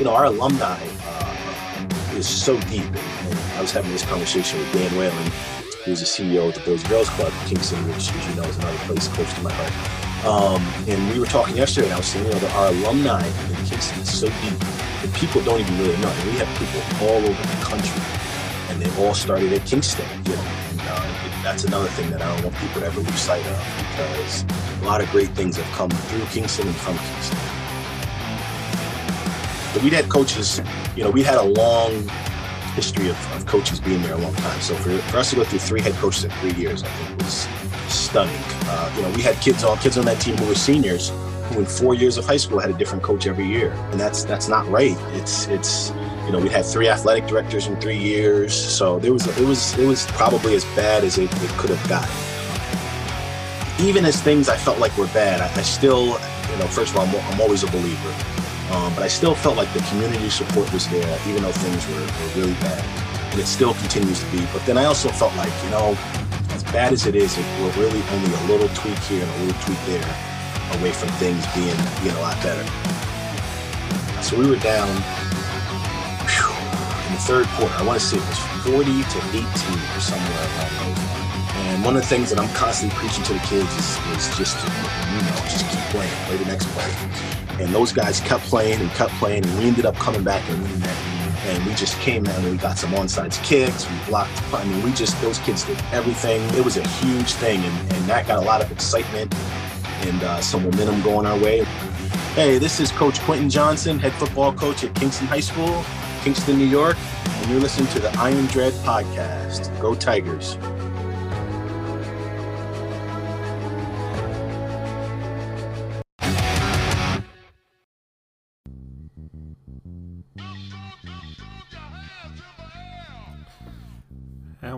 you know, our alumni uh, is so deep. And, I was having this conversation with Dan Whalen, who's the CEO of the Boys Girls Club, Kingston, which, as you know, is another place close to my heart. Um, and we were talking yesterday, and I was saying, you know, that our alumni in Kingston is so deep that people don't even really know. And we have people all over the country, and they all started at Kingston, you know. And uh, that's another thing that I don't want people to ever lose sight of because a lot of great things have come through Kingston and from Kingston. We'd had coaches, you know, we had a long history of, of coaches being there a long time. So for, for us to go through three head coaches in three years, I think was stunning. Uh, you know, we had kids on kids on that team who were seniors who in four years of high school had a different coach every year. And that's that's not right. It's it's you know, we had three athletic directors in three years. So there was it was it was probably as bad as it, it could have gotten. Even as things I felt like were bad, I, I still, you know, first of all, I'm, I'm always a believer. Um, but I still felt like the community support was there, even though things were, were really bad. And it still continues to be. But then I also felt like, you know, as bad as it is, we're really only a little tweak here and a little tweak there away from things being, being a lot better. So we were down whew, in the third quarter. I want to say it was 40 to 18 or somewhere around those. And one of the things that I'm constantly preaching to the kids is, is just, you know, just keep playing, play the next play. And those guys kept playing and kept playing, and we ended up coming back and winning that. And we just came out and we got some onside kicks, we blocked. I mean, we just those kids did everything. It was a huge thing, and, and that got a lot of excitement and uh, some momentum going our way. Hey, this is Coach Quentin Johnson, head football coach at Kingston High School, Kingston, New York, and you're listening to the Iron Dread podcast. Go Tigers!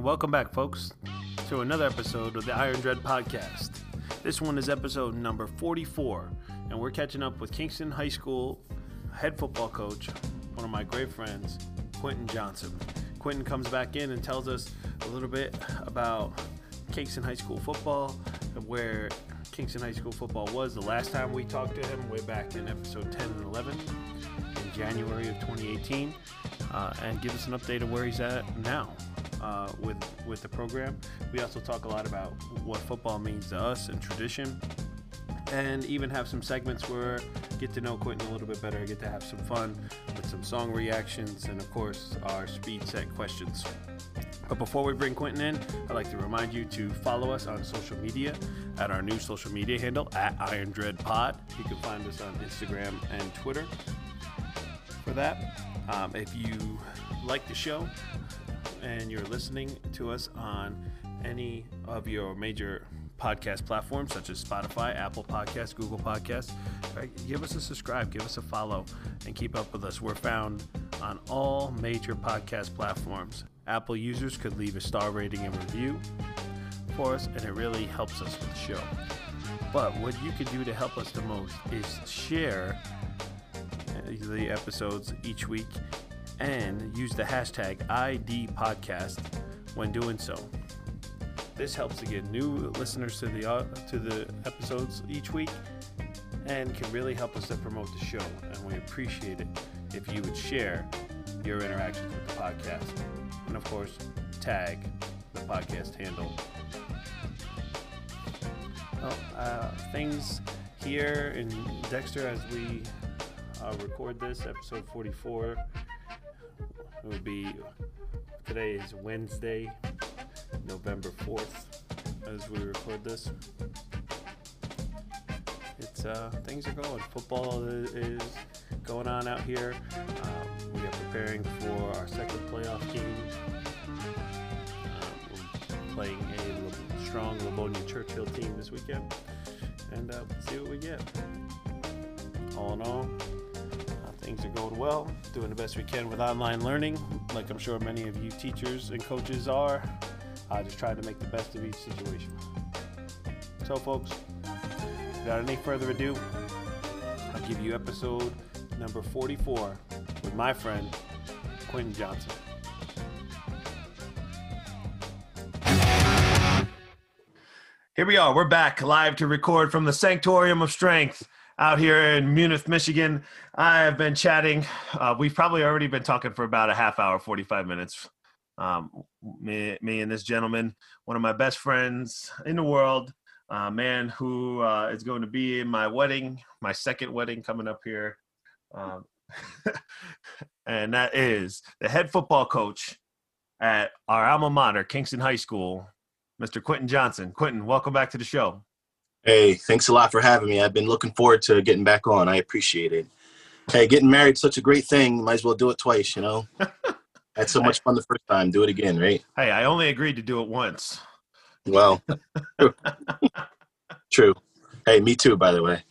Welcome back, folks, to another episode of the Iron Dread podcast. This one is episode number 44, and we're catching up with Kingston High School head football coach, one of my great friends, Quentin Johnson. Quentin comes back in and tells us a little bit about Kingston High School football, where Kingston High School football was the last time we talked to him, way back in episode 10 and 11 in January of 2018, uh, and give us an update of where he's at now uh, with with the program. We also talk a lot about what football means to us and tradition, and even have some segments where get to know Quentin a little bit better, get to have some fun with some song reactions, and of course our speed set questions. But before we bring Quentin in, I'd like to remind you to follow us on social media at our new social media handle at Iron Dread Pod. You can find us on Instagram and Twitter for that. Um, if you like the show, and you're listening to us on any of your major podcast platforms such as Spotify, Apple Podcasts, Google Podcasts, right, give us a subscribe, give us a follow, and keep up with us. We're found on all major podcast platforms. Apple users could leave a star rating and review for us, and it really helps us with the show. But what you can do to help us the most is share the episodes each week and use the hashtag IDPodcast when doing so. This helps to get new listeners to the uh, to the episodes each week and can really help us to promote the show. And we appreciate it if you would share your interactions with the podcast. And of course, tag the podcast handle. Well, uh, things here in Dexter as we uh, record this, episode 44. It will be today is Wednesday, November 4th, as we record this. It's uh, things are going. Football is going on out here. Um, preparing for our second playoff game. Um, we're playing a strong Livonia Churchill team this weekend, and uh, see what we get. All in all, Things are going well, doing the best we can with online learning, like I'm sure many of you teachers and coaches are. Uh, just trying to make the best of each situation. So, folks, without any further ado, I'll give you episode number 44 with my friend, Quentin Johnson. Here we are. We're back live to record from the Sanctorium of Strength out here in Munith, Michigan. I have been chatting. Uh, we've probably already been talking for about a half hour, 45 minutes. Um, me, me and this gentleman, one of my best friends in the world, uh, man who uh, is going to be in my wedding, my second wedding coming up here. Um, and that is the head football coach at our alma mater, Kingston High School, Mr. Quentin Johnson. Quentin, welcome back to the show. Hey, thanks a lot for having me. I've been looking forward to getting back on. I appreciate it. Hey, getting married such a great thing. Might as well do it twice, you know? Had so much fun the first time. Do it again, right? Hey, I only agreed to do it once. Well, true. Hey, me too, by the way.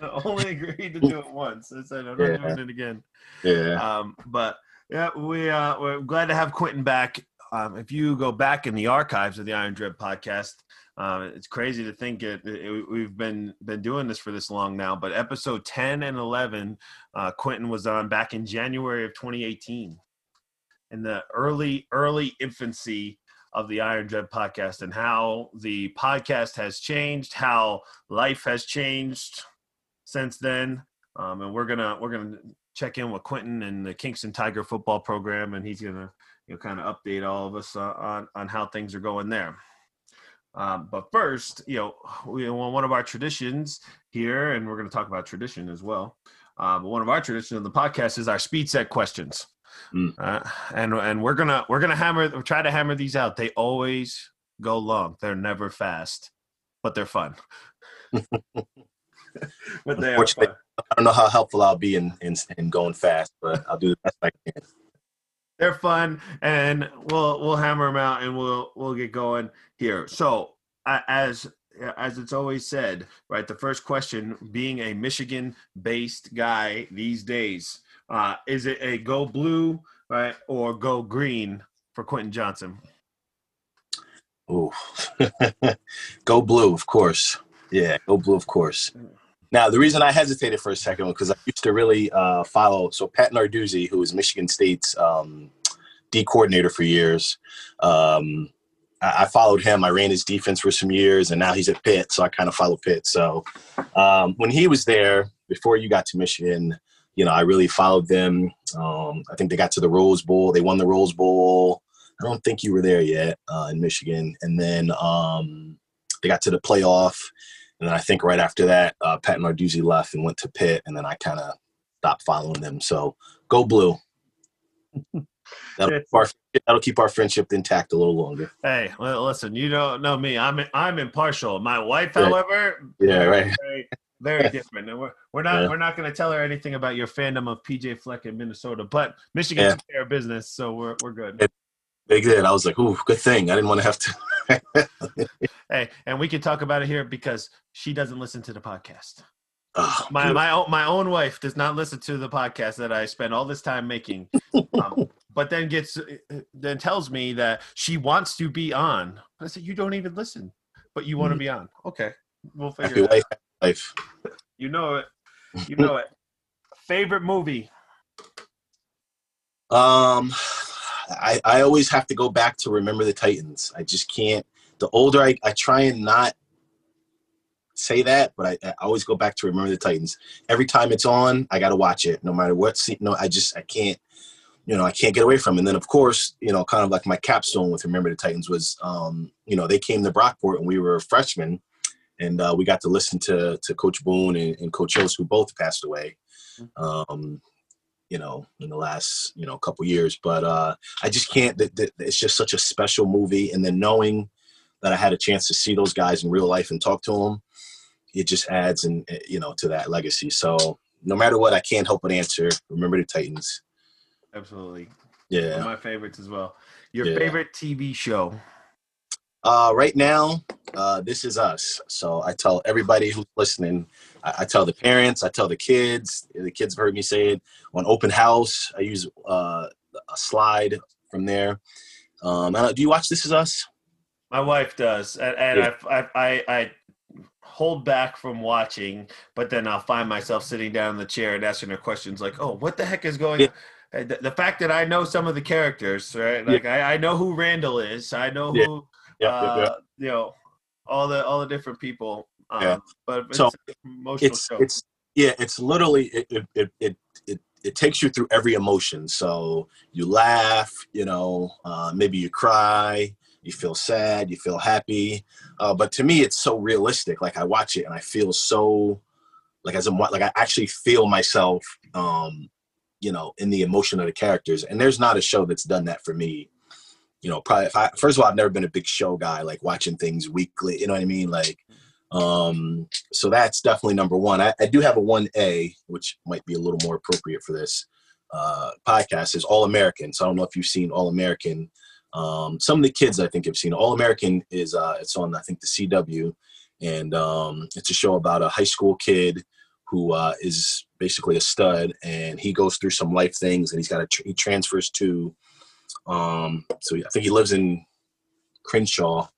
I only agreed to do it once. I said I'm not Yeah. doing it again. Yeah. Um, but yeah, we uh, we're glad to have Quentin back. Um, if you go back in the archives of the Iron Dread podcast, uh, it's crazy to think it, it- We've been been doing this for this long now, but episode ten and eleven, uh, Quentin was on back in January of 2018, in the early early infancy of the Iron Dread podcast, and how the podcast has changed, how life has changed since then. Um, and we're gonna we're gonna check in with Quentin and the Kingston Tiger football program, and he's gonna you know kind of update all of us uh, on on how things are going there. Um, but first, you know, we one of our traditions here, and we're going to talk about tradition as well. Uh, but one of our traditions on the podcast is our speed set questions, Mm. uh, and and we're gonna we're gonna hammer try to hammer these out. They always go long. They're never fast, but they're fun. but they are fun. I don't know how helpful I'll be in, in, in going fast, but I'll do the best I can. they're fun and we'll we'll hammer them out and we'll we'll get going here so a- as as it's always said right the first question being a michigan based guy these days uh is it a go blue right or go green for quentin johnson Ooh. go blue, of course. Yeah, go blue, of course. Now, the reason I hesitated for a second was because I used to really uh, follow. So, Pat Narduzzi, who was Michigan State's um, D coordinator for years, um, I, I followed him. I ran his defense for some years, and now he's at Pitt, so I kind of follow Pitt. So, um, when he was there, before you got to Michigan, you know, I really followed them. Um, I think they got to the Rose Bowl. They won the Rose Bowl. I don't think you were there yet uh, in Michigan. And then um, they got to the playoff. And then I think right after that, uh, Pat Narduzzi left and went to Pitt. And then I kind of stopped following them. So go blue. That'll keep, our, that'll keep our friendship intact a little longer. hey li- listen you don't know me i'm i'm impartial my wife Right. however Yeah, right. very, very different. And we're we're not Yeah. we're not going to tell her anything about your fandom of PJ Fleck in Minnesota, but Michigan's Yeah. fair business, so we're we're good. They did. I was like, ooh, good thing. I didn't want to have to. Hey, and we can talk about it here because she doesn't listen to the podcast. Oh, My beautiful. my own my own wife does not listen to the podcast that I spend all this time making, um, but then gets then tells me that she wants to be on. I said, you don't even listen, but you want to Mhm. be on. Okay, we'll figure it out. life. You know it. You know it. Favorite movie? Um, I I always have to go back to Remember the Titans. I just can't. The older I, I try and not say that, but I, I always go back to Remember the Titans. Every time it's on, I got to watch it, no matter what. No, I just I can't. You know, I can't get away from. it. And then, of course, you know, kind of like my capstone with Remember the Titans was, um, you know, they came to Brockport and we were freshmen, and uh, we got to listen to to Coach Boone and, and Coach Hills, who both passed away. Um, you know, in the last, you know, couple years. But uh, I just can't. That, that, it's just such a special movie, and then knowing that I had a chance to see those guys in real life and talk to them, it just adds and you know to that legacy. So no matter what, I can't help but answer. Remember the Titans. Absolutely. One Yeah. of my favorites as well. Your Yeah. favorite TV show? Uh, right now, uh, this is us. So I tell everybody who's listening. I, I tell the parents. I tell the kids. The kids have heard me say it on open house. I use uh, a slide from there. Um, do you watch This Is Us? My wife does, and, and Yeah. I, I, I, I hold back from watching, but then I'll find myself sitting down in the chair and asking her questions like, "Oh, what the heck is going?" Yeah. on? The, the fact that I know some of the characters, right? Like I, I know who Randall is. I know Yeah. who, Yeah, uh, yeah, yeah. you know, all the all the different people. Um, Yeah. But it's So, emotional It's show. it's Yeah, it's literally it it it it, it, it takes you through every emotion. So you laugh, you know, uh, maybe you cry, you feel sad, you feel happy. Uh, but to me, it's so realistic. Like I watch it and I feel so like as I'm like I actually feel myself, um, you know, in the emotion of the characters. And there's not a show that's done that for me. You know, probably if I first of all, I've never been a big show guy, like watching things weekly. You know what I mean? Like, um, so that's definitely number one. I, I do have a one A, which might be a little more appropriate for this uh, podcast. Is All American. So I don't know if you've seen All American. Um, some of the kids I think have seen All American is uh, it's on I think the CW, and um, it's a show about a high school kid who uh, is basically a stud, and he goes through some life things, and he's got a tr- he transfers to, um, so I think he lives in Crenshaw,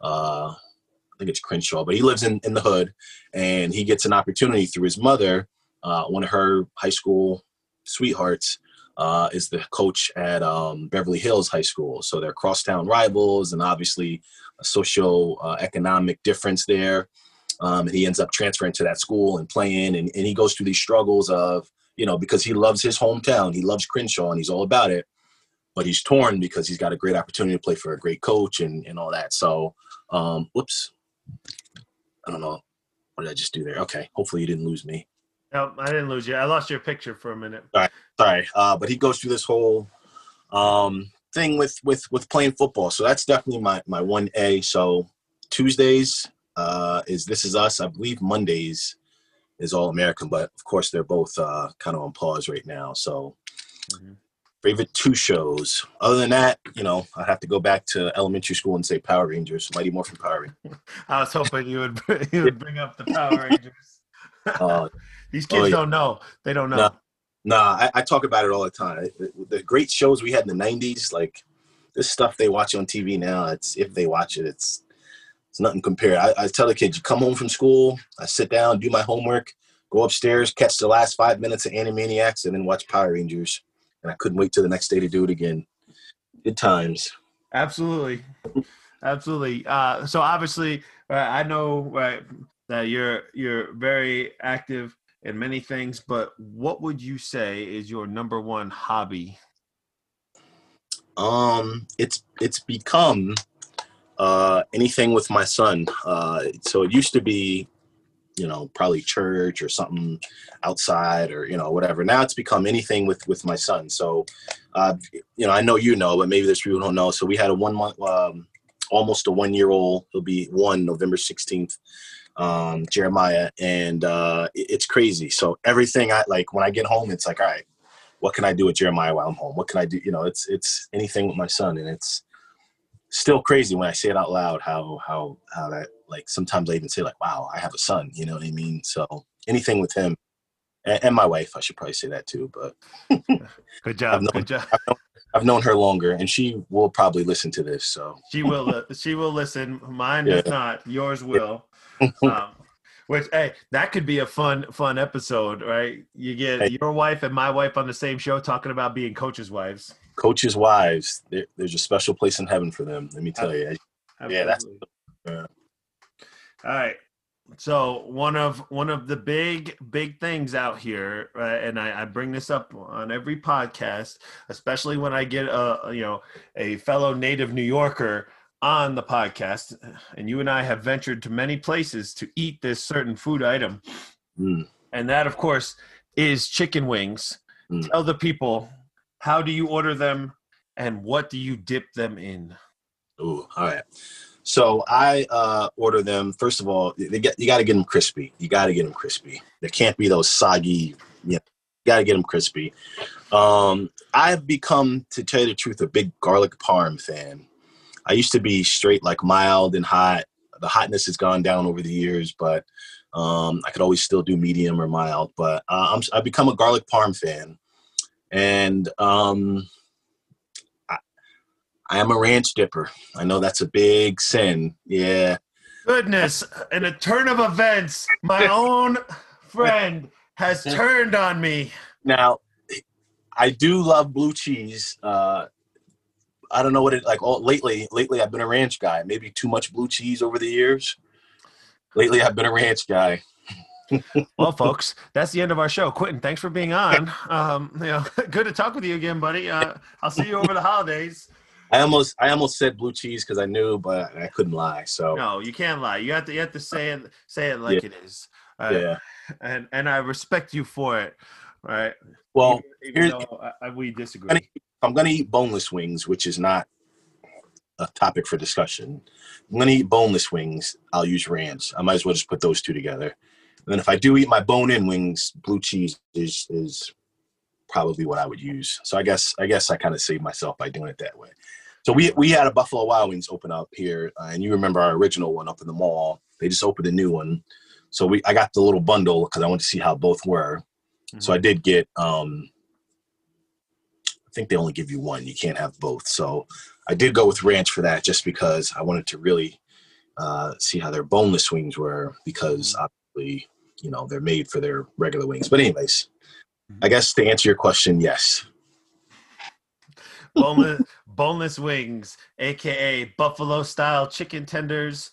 uh, I think it's Crenshaw, but he lives in in the hood, and he gets an opportunity through his mother, uh, one of her high school sweethearts. Uh, is the coach at um, Beverly Hills High School. So they're crosstown rivals, and obviously a socio-economic difference there. Um, and he ends up transferring to that school and playing, and, and he goes through these struggles of, you know, because he loves his hometown, he loves Crenshaw, and he's all about it. But he's torn because he's got a great opportunity to play for a great coach and, and all that. So, um, whoops, I don't know, what did I just do there? Okay, hopefully you didn't lose me. No, I didn't lose you. I lost your picture for a minute. All right, sorry. Uh, but he goes through this whole um, thing with with with playing football. So that's definitely my my one A. So Tuesdays uh, is This Is Us. I believe Mondays is All American, but of course they're both uh, kind of on pause right now. So mm-hmm. Favorite two shows. Other than that, you know, I have to go back to elementary school and say Power Rangers. Mighty Morphin Power Rangers. I was hoping you would you would bring up the Power Rangers. uh, These kids oh, yeah. don't know. They don't know. Nah, nah I, I, talk about it all the time. The, the great shows we had in the '90s, like this stuff they watch on TV now. It's if they watch it, it's it's nothing compared. I, I tell the kids, you come home from school, I sit down, do my homework, go upstairs, catch the last five minutes of Animaniacs, and then watch Power Rangers. And I couldn't wait till the next day to do it again. Good times. Absolutely, absolutely. Uh, so obviously, uh, I know right, that you're you're very active in many things, but what would you say is your number one hobby? Um, it's it's become uh, anything with my son. Uh, so it used to be, you know, probably church or something outside or you know whatever. Now it's become anything with with my son. So, uh, you know, I know you know, but maybe there's people who don't know. So we had a one month, um, almost a one year old. He'll be one November sixteenth. Um, Jeremiah, and uh, it's crazy. So everything I like when I get home, it's like, all right, what can I do with Jeremiah while I'm home? What can I do? You know, it's it's anything with my son, and it's still crazy when I say it out loud how how how that like sometimes I even say like wow I have a son you know what I mean so anything with him and, and my wife I should probably say that too but good job I've known, good job I've known, I've known, her longer and she will probably listen to this so she will uh, she will listen mine yeah. does not yours will um, which hey that could be a fun fun episode right you get hey. your wife and my wife on the same show talking about being coaches wives coaches' wives, there's a special place in heaven for them. Let me tell you. Absolutely. Yeah, that's. Uh, All right. So one of one of the big big things out here, uh, and I, I, bring this up on every podcast, especially when I get a you know a fellow native New Yorker on the podcast, and you and I have ventured to many places to eat this certain food item, mm. and that of course is chicken wings. Mm. Tell the people how do you order them? And what do you dip them in? Oh, all right. So I uh, order them. First of all, get you got to get them crispy. You got to get them crispy. There can't be those soggy. You, know, got to get them crispy. Um, I've become, to tell you the truth, a big garlic parm fan. I used to be straight like mild and hot. The hotness has gone down over the years, but um, I could always still do medium or mild. But uh, I'm, I've become a garlic parm fan and um, I, I am a ranch dipper. I know that's a big sin. Yeah. Goodness, in a turn of events, my own friend has turned on me. Now, I do love blue cheese. Uh, I don't know what it like. All lately, lately I've been a ranch guy. Maybe too much blue cheese over the years. Lately, I've been a ranch guy. well, folks, that's the end of our show. Quentin, thanks for being on. Um, you know, good to talk with you again, buddy. Uh, I'll see you over the holidays. I almost I almost said blue cheese because I knew, but I couldn't lie. So no, you can't lie. You have to you have to say it say it like yeah. it is. Uh, yeah, and and I respect you for it. Right. Well, even, even though I, we disagree. I'm gonna, I'm gonna eat boneless wings, which is not a topic for discussion. I'm gonna eat boneless wings. I'll use ranch. I might as well just put those two together. And then if I do eat my bone-in wings, blue cheese is is probably what I would use. So I guess I guess I kind of saved myself by doing it that way. So we we had a Buffalo Wild Wings open up here, uh, and you remember our original one up in the mall. They just opened a new one, so we I got the little bundle because I wanted to see how both were. Mm-hmm. So I did get. um I think they only give you one. You can't have both. So I did go with ranch for that, just because I wanted to really uh, see how their boneless wings were, because mm-hmm. obviously you know they're made for their regular wings. But anyways, I guess to answer your question, yes. Boneless, boneless wings, aka buffalo style chicken tenders,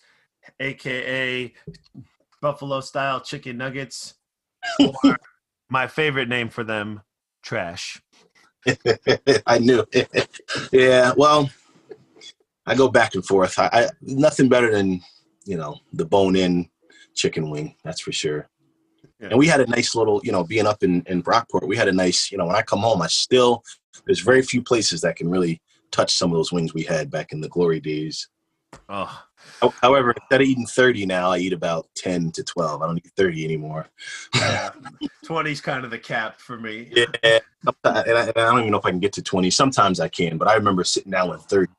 aka buffalo style chicken nuggets. my favorite name for them, trash. I knew. yeah, well, I go back and forth. I, I nothing better than you know the bone-in chicken wing. That's for sure. Yeah. And we had a nice little, you know, being up in, in Brockport, we had a nice, you know, when I come home, I still, there's very few places that can really touch some of those wings we had back in the glory days. Oh. However, instead of eating 30 now, I eat about 10 to 12. I don't eat 30 anymore. yeah. 20 is kind of the cap for me. Yeah. And I, and I don't even know if I can get to 20. Sometimes I can, but I remember sitting down with 30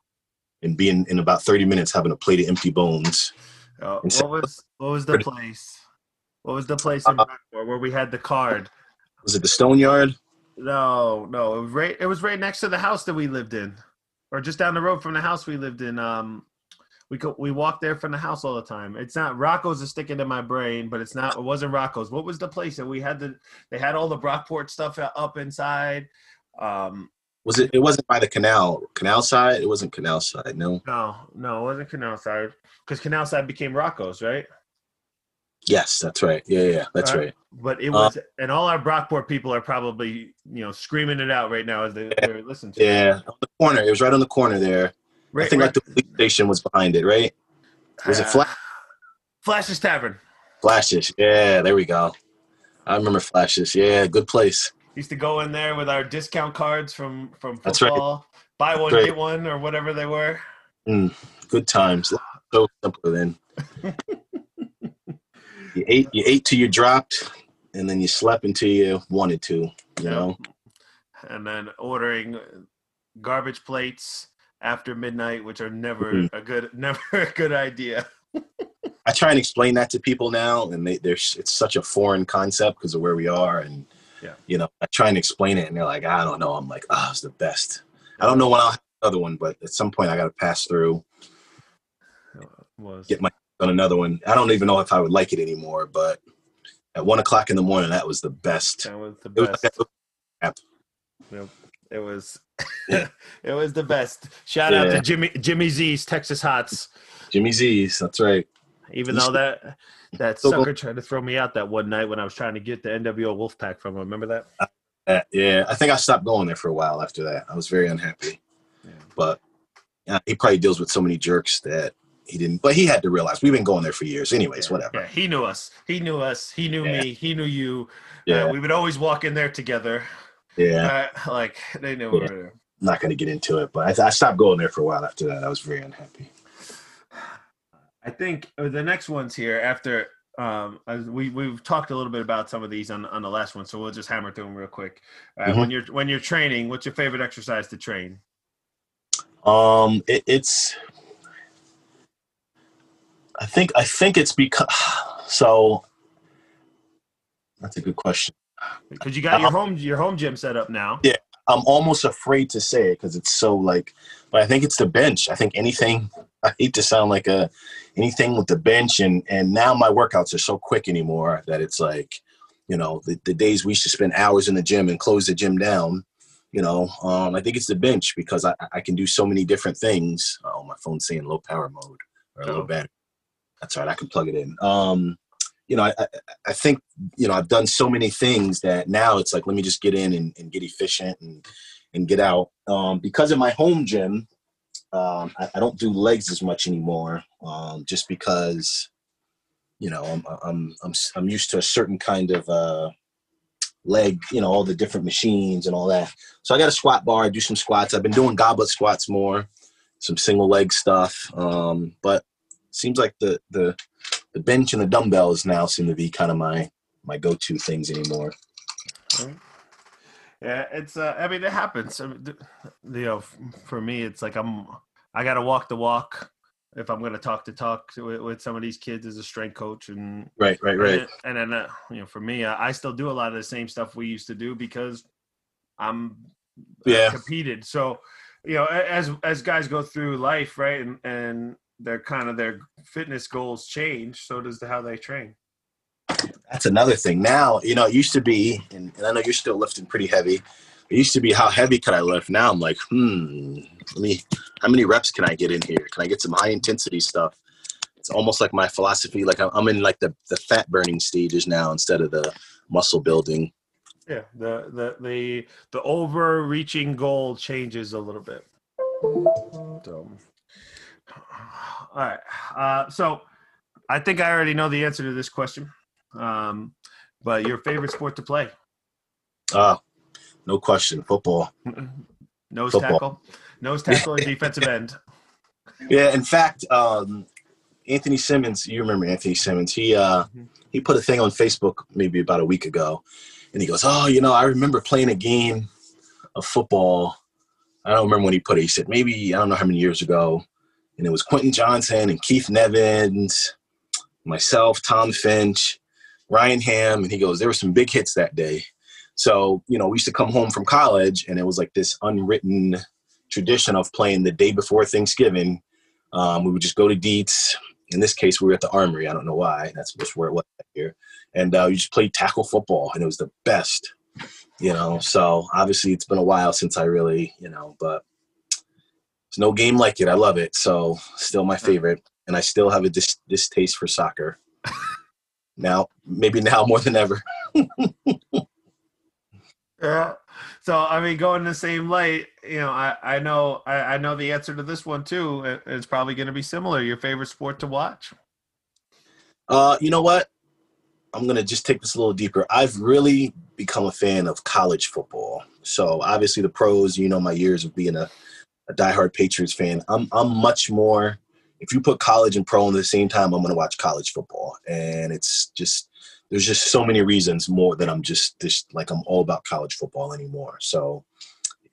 and being in about 30 minutes having a plate of empty bones. Oh, what was what was the place? What was the place in uh, where we had the card? Was it the Stone Yard? No, no. It was right. It was right next to the house that we lived in, or just down the road from the house we lived in. Um, we co- we walked there from the house all the time. It's not Rocco's is sticking to my brain, but it's not. It wasn't Rocco's. What was the place that we had the? They had all the Brockport stuff up inside. Um, was it? It wasn't by the canal. Canal side. It wasn't canal side. No. No, no, it wasn't canal side because canal side became Rocco's, right? Yes, that's right. Yeah, yeah, that's uh, right. But it was, uh, and all our Brockport people are probably, you know, screaming it out right now as they, are listening to Yeah, it. on the corner. It was right on the corner there. Right, I think right. like the police station was behind it, right? Was uh, it Flash? Flash's Tavern. Flash's, Yeah, there we go. I remember Flash's. Yeah, good place. Used to go in there with our discount cards from from football. That's right. Buy one, get one, or whatever they were. Mm, good times. So simpler then. you ate you ate till you dropped and then you slept until you wanted to you know? And then ordering garbage plates after midnight which are never mm-hmm. a good never a good idea. I try and explain that to people now and they there's it's such a foreign concept because of where we are and yeah. you know i try and explain it and they're like i don't know. I'm like oh it's the best. I don't know when i'll have another one but at some point i got to pass through was. get my on another one. I don't even know if I would like it anymore, but at one o'clock in the morning, that was the best. That was the best. It was, yep. it was, it was the best. Shout yeah. out to Jimmy Jimmy Z's Texas Hots. Jimmy Z's, that's right. Even though that that sucker tried to throw me out that one night when I was trying to get the NWO Wolfpack from him. Remember that? Uh, yeah, I think I stopped going there for a while after that. I was very unhappy. Yeah. But yeah, he probably deals with so many jerks that he didn't but he had to realize we've been going there for years anyways yeah, whatever. yeah he knew us. He knew us. He knew yeah. me. He knew you. Yeah. Uh, we would always walk in there together. Yeah. Uh, like they knew yeah. we were there not going to get into it but I, I, stopped going there for a while after that. I was very unhappy. I think uh, the next ones here after um we we've talked a little bit about some of these on on the last one so we'll just hammer through them real quick. Uh, mm-hmm. when you're when you're training what's your favorite exercise to train? Um it, it's I think I think it's because so that's a good question. Because you got your home your home gym set up now. Yeah, I'm almost afraid to say it because it's so like, but I think it's the bench. I think anything. I hate to sound like a anything with the bench and and now my workouts are so quick anymore that it's like, you know, the, the days we used to spend hours in the gym and close the gym down. You know, um, I think it's the bench because I, I can do so many different things. Oh, my phone's saying low power mode or oh. low battery. That's right. I can plug it in. Um, you know, I, I, think, you know, I've done so many things that now it's like, let me just get in and, and get efficient and, and get out. Um, because of my home gym, um, I, I, don't do legs as much anymore, um, just because, you know, I'm, I'm, I'm, I'm used to a certain kind of, uh, leg, you know, all the different machines and all that. So I got a squat bar, I do some squats. I've been doing goblet squats more, some single leg stuff. Um, but seems like the, the, the bench and the dumbbells now seem to be kind of my, my go-to things anymore. Yeah, it's. Uh, I mean, it happens. I mean, you know, for me, it's like I'm. I got to walk the walk if I'm going to talk to talk with, with, some of these kids as a strength coach and right, right, right. And, and then uh, you know, for me, I, I, still do a lot of the same stuff we used to do because I'm yeah competed. So you know, as as guys go through life, right, and and their kind of their fitness goals change, so does the, how they train. That's another thing. Now, you know, it used to be, and, and I know you're still lifting pretty heavy. It used to be how heavy could I lift? Now I'm like, hmm, let me how many reps can I get in here? Can I get some high intensity stuff? It's almost like my philosophy, like I'm in like the, the fat burning stages now instead of the muscle building. Yeah, the the the the overreaching goal changes a little bit. So, all right. Uh, so I think I already know the answer to this question. Um, but your favorite sport to play? Uh, no question, football. Nose football. tackle, nose tackle, or defensive end. Yeah, in fact, um, Anthony Simmons. You remember Anthony Simmons? He uh, mm-hmm. he put a thing on Facebook maybe about a week ago, and he goes, "Oh, you know, I remember playing a game of football. I don't remember when he put it. He said maybe I don't know how many years ago, and it was Quentin Johnson and Keith Nevins, myself, Tom Finch, Ryan Ham, and he goes, there were some big hits that day. So, you know, we used to come home from college and it was like this unwritten tradition of playing the day before Thanksgiving. Um, we would just go to Dietz. In this case, we were at the Armory. I don't know why. That's just where it was here. And uh, we just played tackle football and it was the best, you know. So obviously it's been a while since I really, you know, but there's no game like it. I love it. So still my favorite. And I still have a dis- distaste for soccer now, maybe now more than ever. yeah. So I mean, going the same light, you know, I I know I, I know the answer to this one too. It's probably going to be similar. Your favorite sport to watch? Uh, you know what? I'm gonna just take this a little deeper. I've really become a fan of college football. So obviously the pros, you know, my years of being a, a diehard Patriots fan. I'm I'm much more if you put college and pro in the same time, I'm going to watch college football. And it's just, there's just so many reasons more that I'm just, just like, I'm all about college football anymore. So,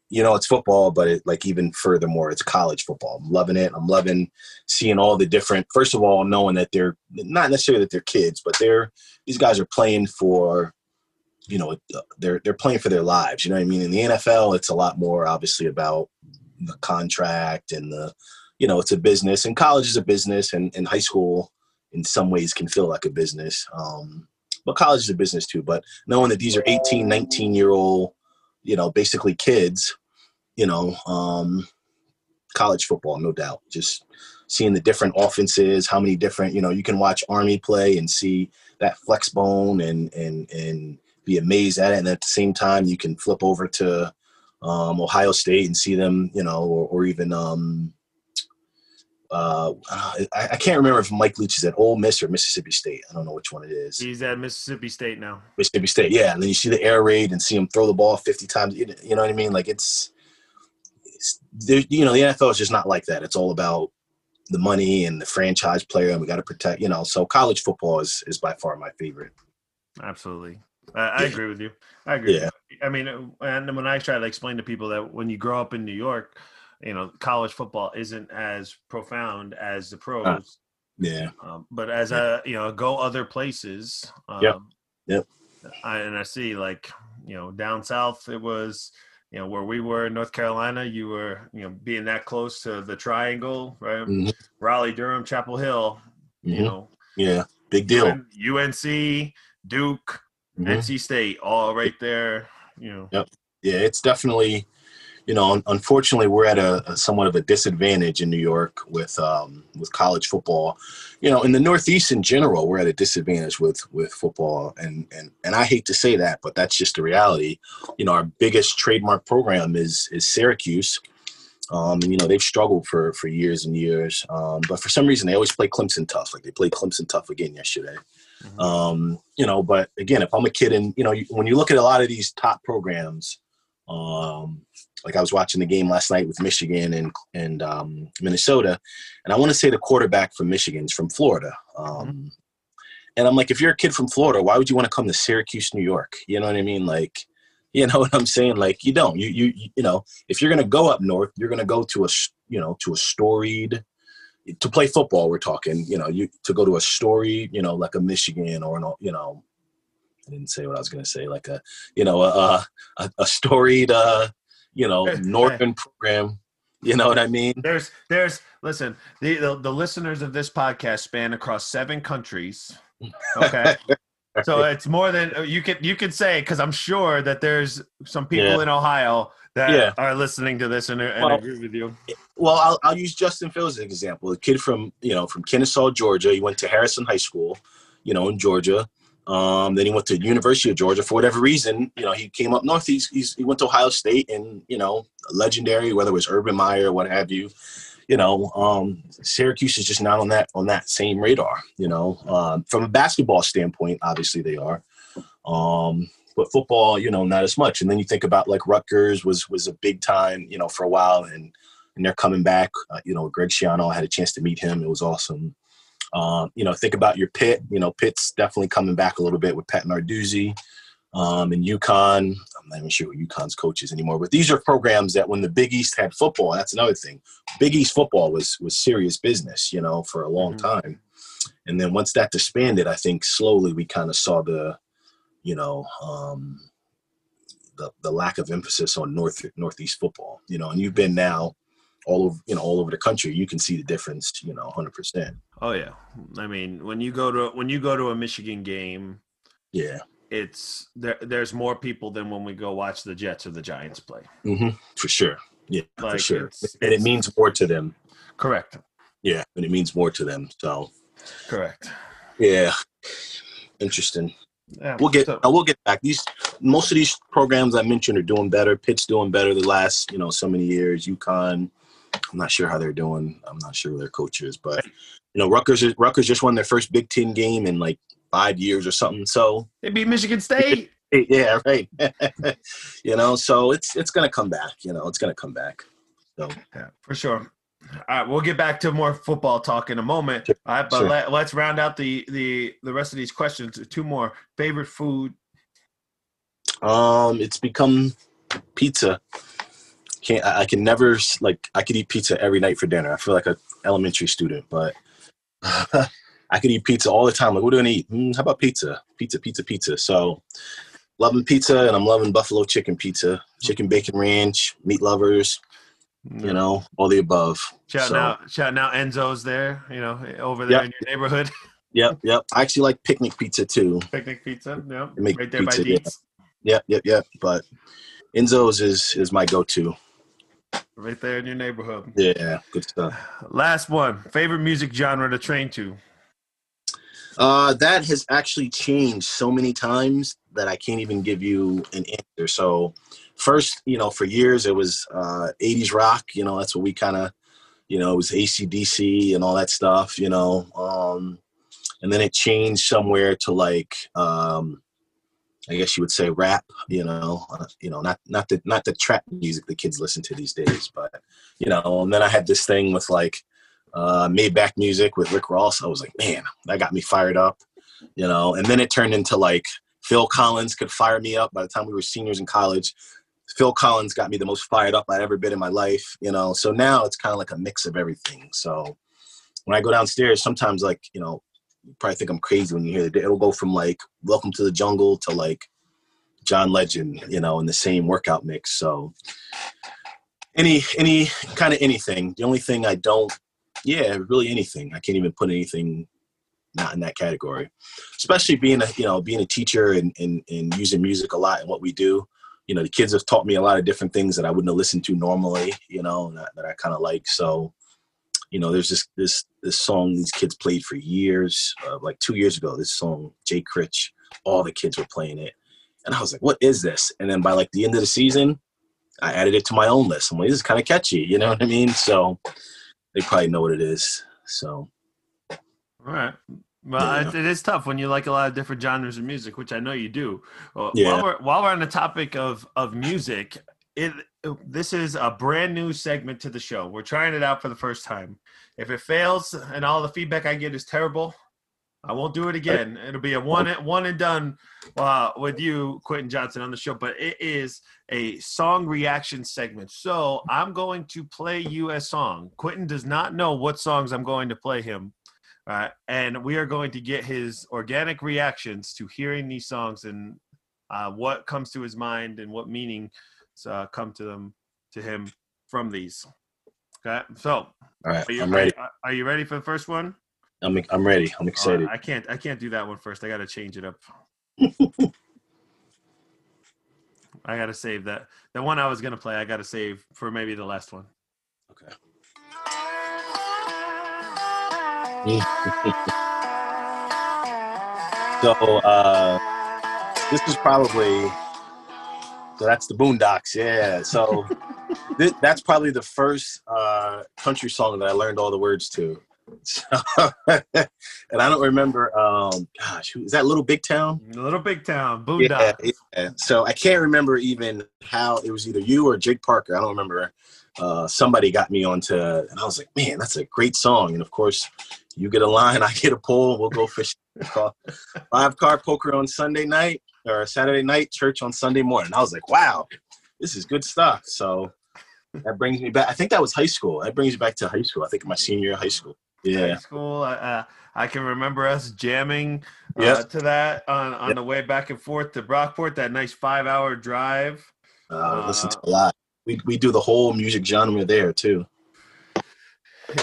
you know, it's football, but it, like even furthermore, it's college football. I'm loving it. I'm loving seeing all the different, first of all, knowing that they're not necessarily that they're kids, but they're, these guys are playing for, you know, they're, they're playing for their lives. You know what I mean? In the NFL, it's a lot more obviously about the contract and the, you know it's a business and college is a business and, and high school in some ways can feel like a business um, but college is a business too but knowing that these are 18 19 year old you know basically kids you know um, college football no doubt just seeing the different offenses how many different you know you can watch army play and see that flex bone and and and be amazed at it and at the same time you can flip over to um, ohio state and see them you know or, or even um, uh, I, I, can't remember if Mike Leach is at Ole Miss or Mississippi State. I don't know which one it is. He's at Mississippi State now. Mississippi State, yeah. And then you see the air raid and see him throw the ball 50 times. You know what I mean? Like it's, it's you know, the NFL is just not like that. It's all about the money and the franchise player, and we got to protect. You know, so college football is is by far my favorite. Absolutely, I, I agree with you. I agree. Yeah. I mean, and when I try to explain to people that when you grow up in New York you know college football isn't as profound as the pros. Uh, yeah. Um, but as a you know go other places. Um, yep. Yep. I, and I see like you know down south it was you know where we were in North Carolina you were you know being that close to the triangle right mm-hmm. Raleigh Durham Chapel Hill mm-hmm. you know yeah big deal UNC Duke mm-hmm. NC State all right there you know yep yeah it's definitely you know, unfortunately, we're at a, a, somewhat of a disadvantage in New York with um, with college football. You know, in the Northeast in general, we're at a disadvantage with with football, and and and I hate to say that, but that's just the reality. You know, our biggest trademark program is is Syracuse. Um, and you know they've struggled for for years and years, um, but for some reason they always play Clemson tough. Like they played Clemson tough again yesterday. Mm-hmm. Um, you know, but again, if I'm a kid and you know when you look at a lot of these top programs, um, like I was watching the game last night with Michigan and and um, Minnesota, and I want to say the quarterback from Michigan's from Florida. Um, mm-hmm. And I'm like, if you're a kid from Florida, why would you want to come to Syracuse, New York? You know what I mean? Like, you know what I'm saying? Like, you don't. You you you know, if you're gonna go up north, you're gonna go to a you know to a storied to play football. We're talking, you know, you to go to a story you know, like a Michigan or an you know I didn't say what I was going to say, like a, you know, a, a, a storied, uh, you know, northern program. You know what I mean? There's, there's, listen, the, the, the listeners of this podcast span across seven countries. Okay. So it's more than uh, you can you can say because I'm sure that there's some people yeah. in Ohio that yeah. are listening to this and, and well, agree with you. Well, I'll, I'll use Justin Fields as an example. A kid from you know from Kennesaw, Georgia. He went to Harrison High School, you know, in Georgia. Um, then he went to University of Georgia for whatever reason. You know, he came up north. He's, he's he went to Ohio State, and you know, legendary, whether it was Urban Meyer or what have you. You know, um, Syracuse is just not on that on that same radar. You know, um, from a basketball standpoint, obviously they are, um, but football, you know, not as much. And then you think about like Rutgers was was a big time, you know, for a while, and and they're coming back. Uh, you know, Greg Schiano, I had a chance to meet him. It was awesome. Um, you know, think about your Pitt. You know, Pitt's definitely coming back a little bit with Pat Narduzzi um, and UConn. I'm not even sure who UConn's coach is anymore, but these are programs that when the Big East had football, that's another thing. Big East football was was serious business, you know, for a long mm-hmm. time. And then once that disbanded, I think slowly we kind of saw the, you know, um, the the lack of emphasis on North Northeast football. You know, and you've been now all over you know all over the country you can see the difference you know 100% oh yeah i mean when you go to when you go to a michigan game yeah it's there there's more people than when we go watch the jets or the giants play mm-hmm. for sure yeah like for sure it's, and it's, it means more to them correct yeah and it means more to them so correct yeah interesting yeah, we'll get so, we'll get back. These most of these programs I mentioned are doing better. Pitt's doing better the last you know so many years. UConn, I'm not sure how they're doing. I'm not sure who their coach is, but you know, Rutgers Rutgers just won their first Big Ten game in like five years or something. So they beat Michigan State. yeah, right. you know, so it's it's gonna come back. You know, it's gonna come back. So yeah, for sure. All right, we'll get back to more football talk in a moment. Sure. All right, but sure. let, let's round out the the the rest of these questions. Two more favorite food. Um, it's become pizza can't I, can never like I could eat pizza every night for dinner. I feel like a elementary student, but I could eat pizza all the time. Like, what do I eat? Mm, how about pizza? Pizza, pizza, pizza. So loving pizza and I'm loving buffalo chicken pizza, chicken bacon ranch, meat lovers, you know, all the above. Shout so, out shout out Enzo's there, you know, over there yep. in your neighborhood. Yep, yep. I actually like picnic pizza too. Picnic pizza, yeah. Right there pizza, by Dietz. Yep, yep, yep. But Enzo's is is my go-to. Right there in your neighborhood. Yeah, good stuff. Last one. Favorite music genre to train to? Uh, that has actually changed so many times that I can't even give you an answer. So, first, you know, for years it was uh, 80s rock. You know, that's what we kind of, you know, it was ACDC and all that stuff, you know. Um, and then it changed somewhere to like, um, I guess you would say rap, you know, uh, you know, not not the not the trap music the kids listen to these days, but you know. And then I had this thing with like uh, back music with Rick Ross. I was like, man, that got me fired up, you know. And then it turned into like Phil Collins could fire me up. By the time we were seniors in college, Phil Collins got me the most fired up I'd ever been in my life, you know. So now it's kind of like a mix of everything. So when I go downstairs, sometimes like you know you probably think I'm crazy when you hear it. It'll go from like Welcome to the Jungle to like John Legend, you know, in the same workout mix. So any any kind of anything. The only thing I don't, yeah, really anything. I can't even put anything not in that category. Especially being a you know being a teacher and and, and using music a lot in what we do. you know, the kids have taught me a lot of different things that I wouldn't have listened to normally, you know, that, that I kind of like. So, you know, there's this this this song these kids played for years, uh, like two years ago. This song, Jay Critch, all the kids were playing it, and I was like, "What is this?" And then by like the end of the season, I added it to my own list. I'm like, "This is kind of catchy," you know what I mean? So they probably know what it is. So, all right. Well, yeah. it is tough when you like a lot of different genres of music, which I know you do. Yeah. While we're while we're on the topic of of music, it this is a brand new segment to the show. We're trying it out for the first time. If it fails and all the feedback I get is terrible, I won't do it again. It'll be a one one and done uh, with you, Quentin Johnson, on the show. But it is a song reaction segment. So I'm going to play you a song. Quentin does not know what songs I'm going to play him uh, and we are going to get his organic reactions to hearing these songs and uh, what comes to his mind and what meaning uh, come to them to him from these. Okay, so right, are you. Are, are you ready for the first one? I'm I'm ready. I'm excited. I can't I can't do that one first. I got to change it up. I got to save that. The one I was gonna play, I got to save for maybe the last one. Okay. so uh, this is probably so that's the Boondocks, yeah. So th- that's probably the first uh, country song that I learned all the words to. So, and I don't remember. Um, gosh, who, is that Little Big Town? Little Big Town, Boondocks. Yeah, yeah. So I can't remember even how it was either you or Jake Parker. I don't remember. Uh, somebody got me onto, and I was like, man, that's a great song. And of course, you get a line, I get a pole, we'll go fishing. Five car poker on Sunday night or Saturday night, church on Sunday morning. I was like, wow, this is good stuff. So that brings me back. I think that was high school. That brings me back to high school. I think my senior year of high school. Yeah. High school. Uh, I can remember us jamming uh, to that on, on yep. the way back and forth to Brockport, that nice five hour drive. Uh, listen to a lot. We, we do the whole music genre there too.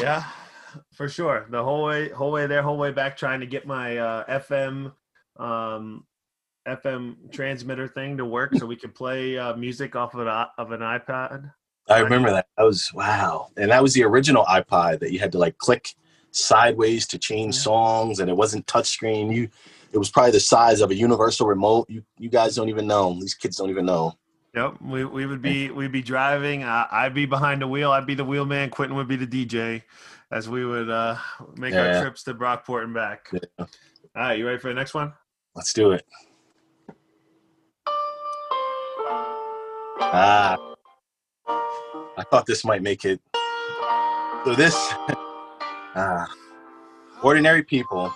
Yeah, for sure. The whole way, whole way there, whole way back, trying to get my uh, FM, um, FM transmitter thing to work so we could play uh, music off of an of an iPad. I remember that. That was wow, and that was the original iPod that you had to like click sideways to change songs, and it wasn't touchscreen. You, it was probably the size of a universal remote. You you guys don't even know. These kids don't even know. Yep, we, we would be we'd be driving. Uh, I'd be behind the wheel. I'd be the wheelman. Quentin would be the DJ, as we would uh, make yeah. our trips to Brockport and back. Yeah. All right, you ready for the next one? Let's do it. Ah, I thought this might make it. So this, ah, ordinary people.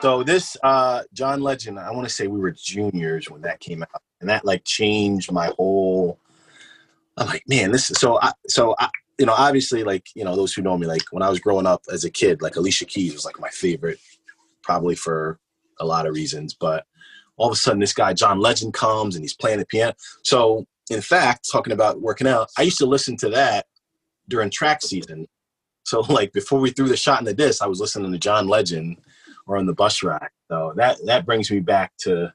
So this, uh, John Legend. I want to say we were juniors when that came out, and that like changed my whole. I'm like, man, this is so. I, so I, you know, obviously, like you know, those who know me, like when I was growing up as a kid, like Alicia Keys was like my favorite, probably for a lot of reasons. But all of a sudden, this guy John Legend comes and he's playing the piano. So, in fact, talking about working out, I used to listen to that during track season. So, like before we threw the shot in the disc, I was listening to John Legend or on the bus ride. So that that brings me back to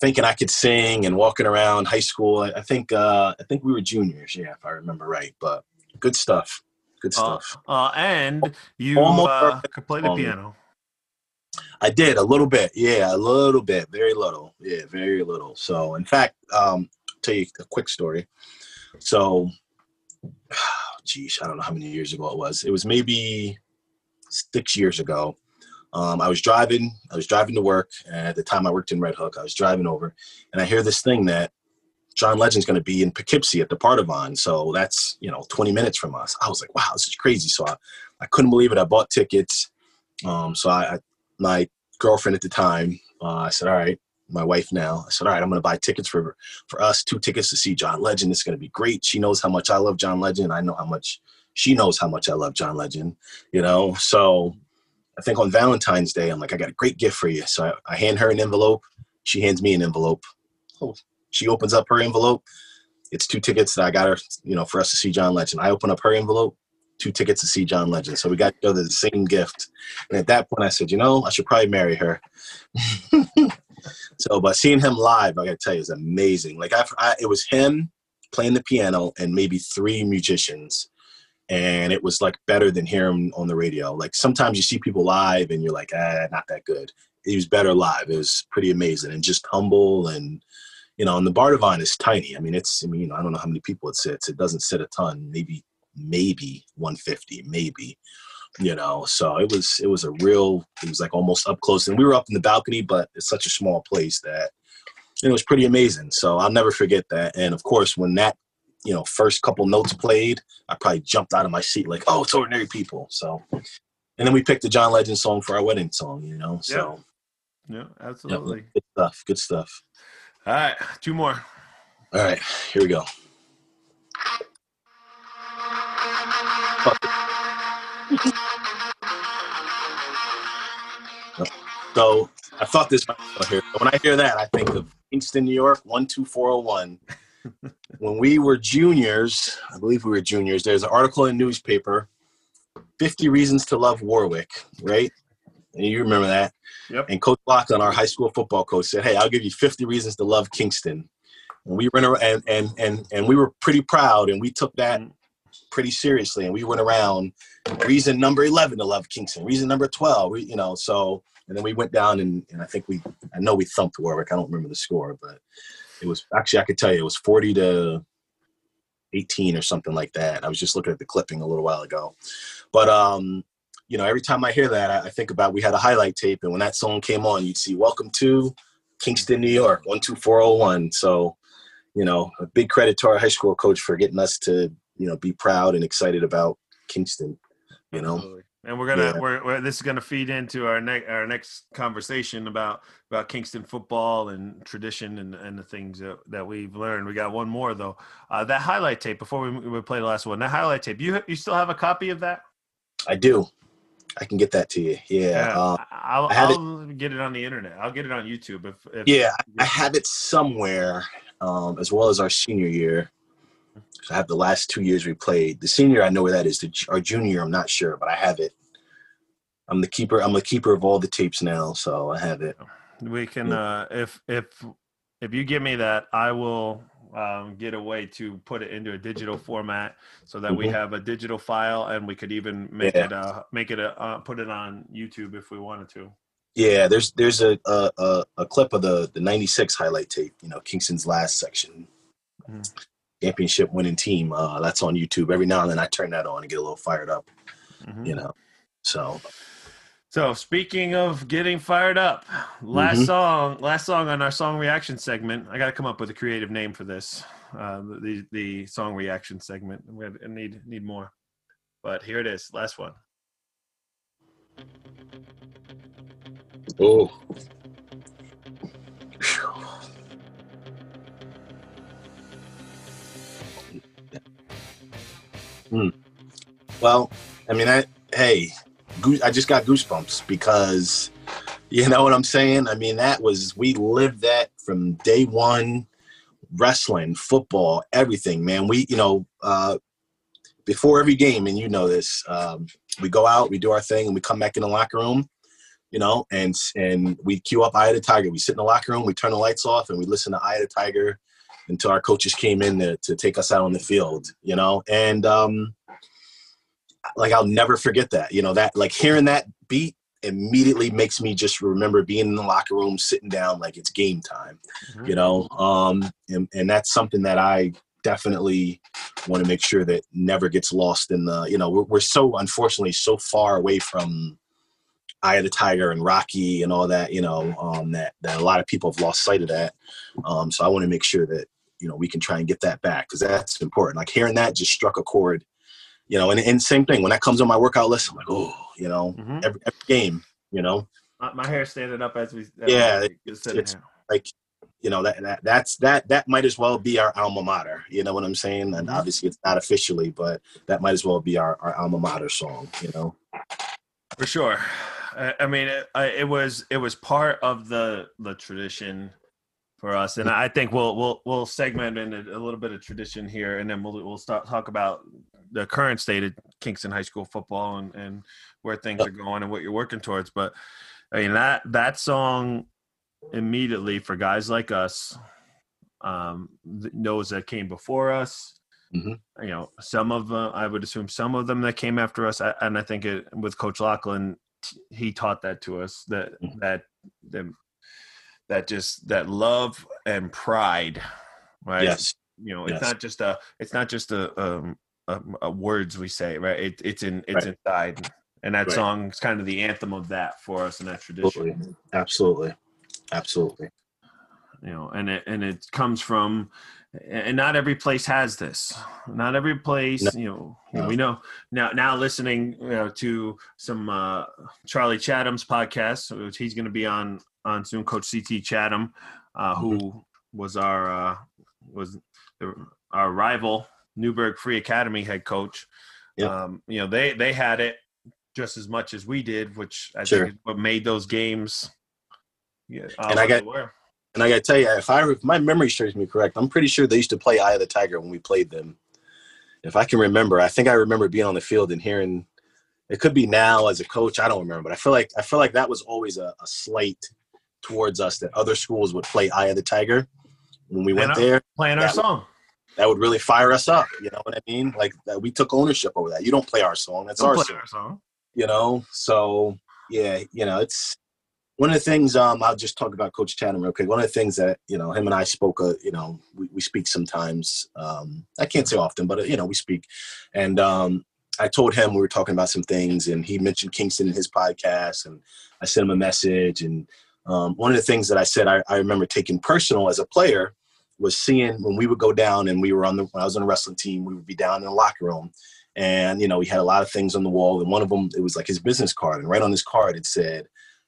thinking I could sing and walking around high school. I, I think uh, I think we were juniors, yeah, if I remember right. But good stuff. Good uh, stuff. Uh, uh, and you uh, could play the um, piano. I did a little bit, yeah, a little bit, very little, yeah, very little. So, in fact, um, I'll tell you a quick story. So, geez, I don't know how many years ago it was. It was maybe six years ago. Um, I was driving. I was driving to work. And at the time, I worked in Red Hook. I was driving over, and I hear this thing that John Legend's going to be in Poughkeepsie at the Bardavon. So that's, you know, 20 minutes from us. I was like, wow, this is crazy. So I, I couldn't believe it. I bought tickets. Um, so I, I, my girlfriend at the time, uh, I said, all right, my wife now, I said, all right, I'm going to buy tickets for, for us, two tickets to see John Legend. It's going to be great. She knows how much I love John Legend. I know how much she knows how much I love John Legend, you know? So I think on Valentine's Day, I'm like, I got a great gift for you. So I, I hand her an envelope. She hands me an envelope. Oh, she opens up her envelope. It's two tickets that I got her, you know, for us to see John Legend. I open up her envelope, two tickets to see John Legend. So we got each other the same gift. And at that point, I said, you know, I should probably marry her. So, but seeing him live, I gotta tell you, is amazing. Like I, I, it was him playing the piano and maybe three musicians, and it was like better than hearing him on the radio. Like sometimes you see people live and you're like, ah, not that good. He was better live. It was pretty amazing and just humble and you know, and the Bardavon is tiny. I mean, it's I mean, you know, I don't know how many people it sits. It doesn't sit a ton, maybe maybe 150, maybe you know so it was it was a real it was like almost up close and we were up in the balcony but it's such a small place that it was pretty amazing so i'll never forget that and of course when that you know first couple notes played i probably jumped out of my seat like oh it's ordinary people so and then we picked the john legend song for our wedding song you know so yeah, yeah absolutely. good stuff good stuff. All right two more. All right here we go So I thought this here. When I hear that, I think of Kingston, New York, 12401. when we were juniors, I believe we were juniors, there's an article in newspaper, 50 Reasons to Love Warwick, right? And you remember that. Yep. And Coach Lachlan, our high school football coach, said, Hey, I'll give you 50 reasons to love Kingston. And we went around and, and, and, and we were pretty proud and we took that mm pretty seriously, and we went around reason number eleven to love Kingston, reason number twelve, we, you know. So and then we went down and, and I think we I know we thumped Warwick. I don't remember the score, but it was actually I could tell you it was forty to 18 or something like that. I was just looking at the clipping a little while ago. But um, you know, every time I hear that, I, I think about we had a highlight tape, and when that song came on, you'd see "Welcome to Kingston, New York, 12401." So, you know, a big credit to our high school coach for getting us to you know be proud and excited about Kingston. You know. Absolutely. And we're gonna yeah. we're, we're, this is gonna feed into our next our next conversation about about Kingston football and tradition and, and the things that, that we've learned. We got one more though. Uh, that highlight tape before we, we play the last one. That highlight tape. You you still have a copy of that? I do. I can get that to you. Yeah, yeah uh, I'll, I'll it, get it on the internet. I'll get it on YouTube. If, if yeah, I have it somewhere, um, as well as our senior year. I have the last two years we played. The senior, I know where that is. The, our junior, I'm not sure, but I have it. I'm the keeper. I'm the keeper of all the tapes now, so I have it. We can, yeah. uh, if if if you give me that, I will um, get a way to put it into a digital format so that mm-hmm. we have a digital file, and we could even make yeah. it uh, make it a uh, put it on YouTube if we wanted to. Yeah, there's there's a a, a clip of the the '96 highlight tape. You know, Kingston's last section. Mm-hmm championship winning team. Uh, that's on YouTube. Every now and then I turn that on and get a little fired up. Mm-hmm. You know, so. So speaking of getting fired up, last mm-hmm. song, last song on our song reaction segment. I got to come up with a creative name for this. Uh, the the song reaction segment. We have, need need more, but here it is. Last one. Oh. Hmm. Well, I mean, I hey, I just got goosebumps because you know what I'm saying. I mean, that was we lived that from day one. Wrestling, football, everything, man. We, you know, uh, before every game, and you know this, um, we go out, we do our thing, and we come back in the locker room, you know, and and we queue up Eye of the Tiger. We sit in the locker room, we turn the lights off, and we listen to Eye of the Tiger until our coaches came in to, to take us out on the field, you know, and um, like I'll never forget that, you know, that like hearing that beat immediately makes me just remember being in the locker room, sitting down like it's game time, mm-hmm. you know, um, and, and that's something that I definitely want to make sure that never gets lost in the, you know, we're, we're so unfortunately so far away from Eye of the Tiger and Rocky and all that, you know, um, that, that a lot of people have lost sight of that. Um, so I want to make sure that you know we can try and get that back because that's important. Like hearing that just struck a chord, you know. And, and same thing when that comes on my workout list, I'm like, oh, you know, mm-hmm. every, every, game, you know. My, my hair standing up as we. As yeah, we it's, it's like you know that, that that's that that might as well be our alma mater. You know what I'm saying? And mm-hmm. obviously it's not officially, but that might as well be our, our alma mater song. You know. For sure. I mean, it, it was it was part of the the tradition for us. And I think we'll we'll we'll segment in a, a, little bit of tradition here, and then we'll we'll start talk about the current state of Kingston High School football and and where things are going and what you're working towards. But I mean that that song immediately for guys like us, um, those that came before us. Mm-hmm. You know, some of them, I would assume some of them that came after us, and I think it, with Coach Lachlan, he taught that to us that mm-hmm. that that that just that love and pride, right? Yes. You know, yes. it's not just a it's not just a, um, a, a words we say, right? It, it's in it's right. inside, and that right. song is kind of the anthem of that for us in that tradition. Absolutely, absolutely, absolutely. You know, and it and it comes from and not every place has this not every place no. you know no. we know now now listening you know, to some uh, charlie chatham's podcast which he's going to be on on soon coach ct chatham uh, who mm-hmm. was our uh, was the, our rival newburgh free academy head coach yep. um, you know they they had it just as much as we did which i sure. think what made those games yeah, and i got and I got to tell you, if I if my memory serves me correct, I'm pretty sure they used to play Eye of the Tiger when we played them. If I can remember, I think I remember being on the field and hearing. It could be now as a coach, I don't remember, but I feel like I feel like that was always a, a slight towards us that other schools would play Eye of the Tiger when we went there. Playing our song. Would, that would really fire us up. You know what I mean? Like that, we took ownership over that. You don't play our song. That's our song. our song. You know, so yeah, you know, it's one of the things um, I'll just talk about Coach Chatham real quick. One of the things that you know him and I spoke, uh, you know, we, we speak sometimes. Um, I can't say often, but uh, you know, we speak. And um, I told him we were talking about some things, and he mentioned Kingston in his podcast, and I sent him a message. And um, one of the things that I said I, I, remember taking personal as a player was seeing when we would go down, and we were on the when I was on the wrestling team, we would be down in the locker room, and you know, we had a lot of things on the wall, and one of them it was like his business card, and right on his card it said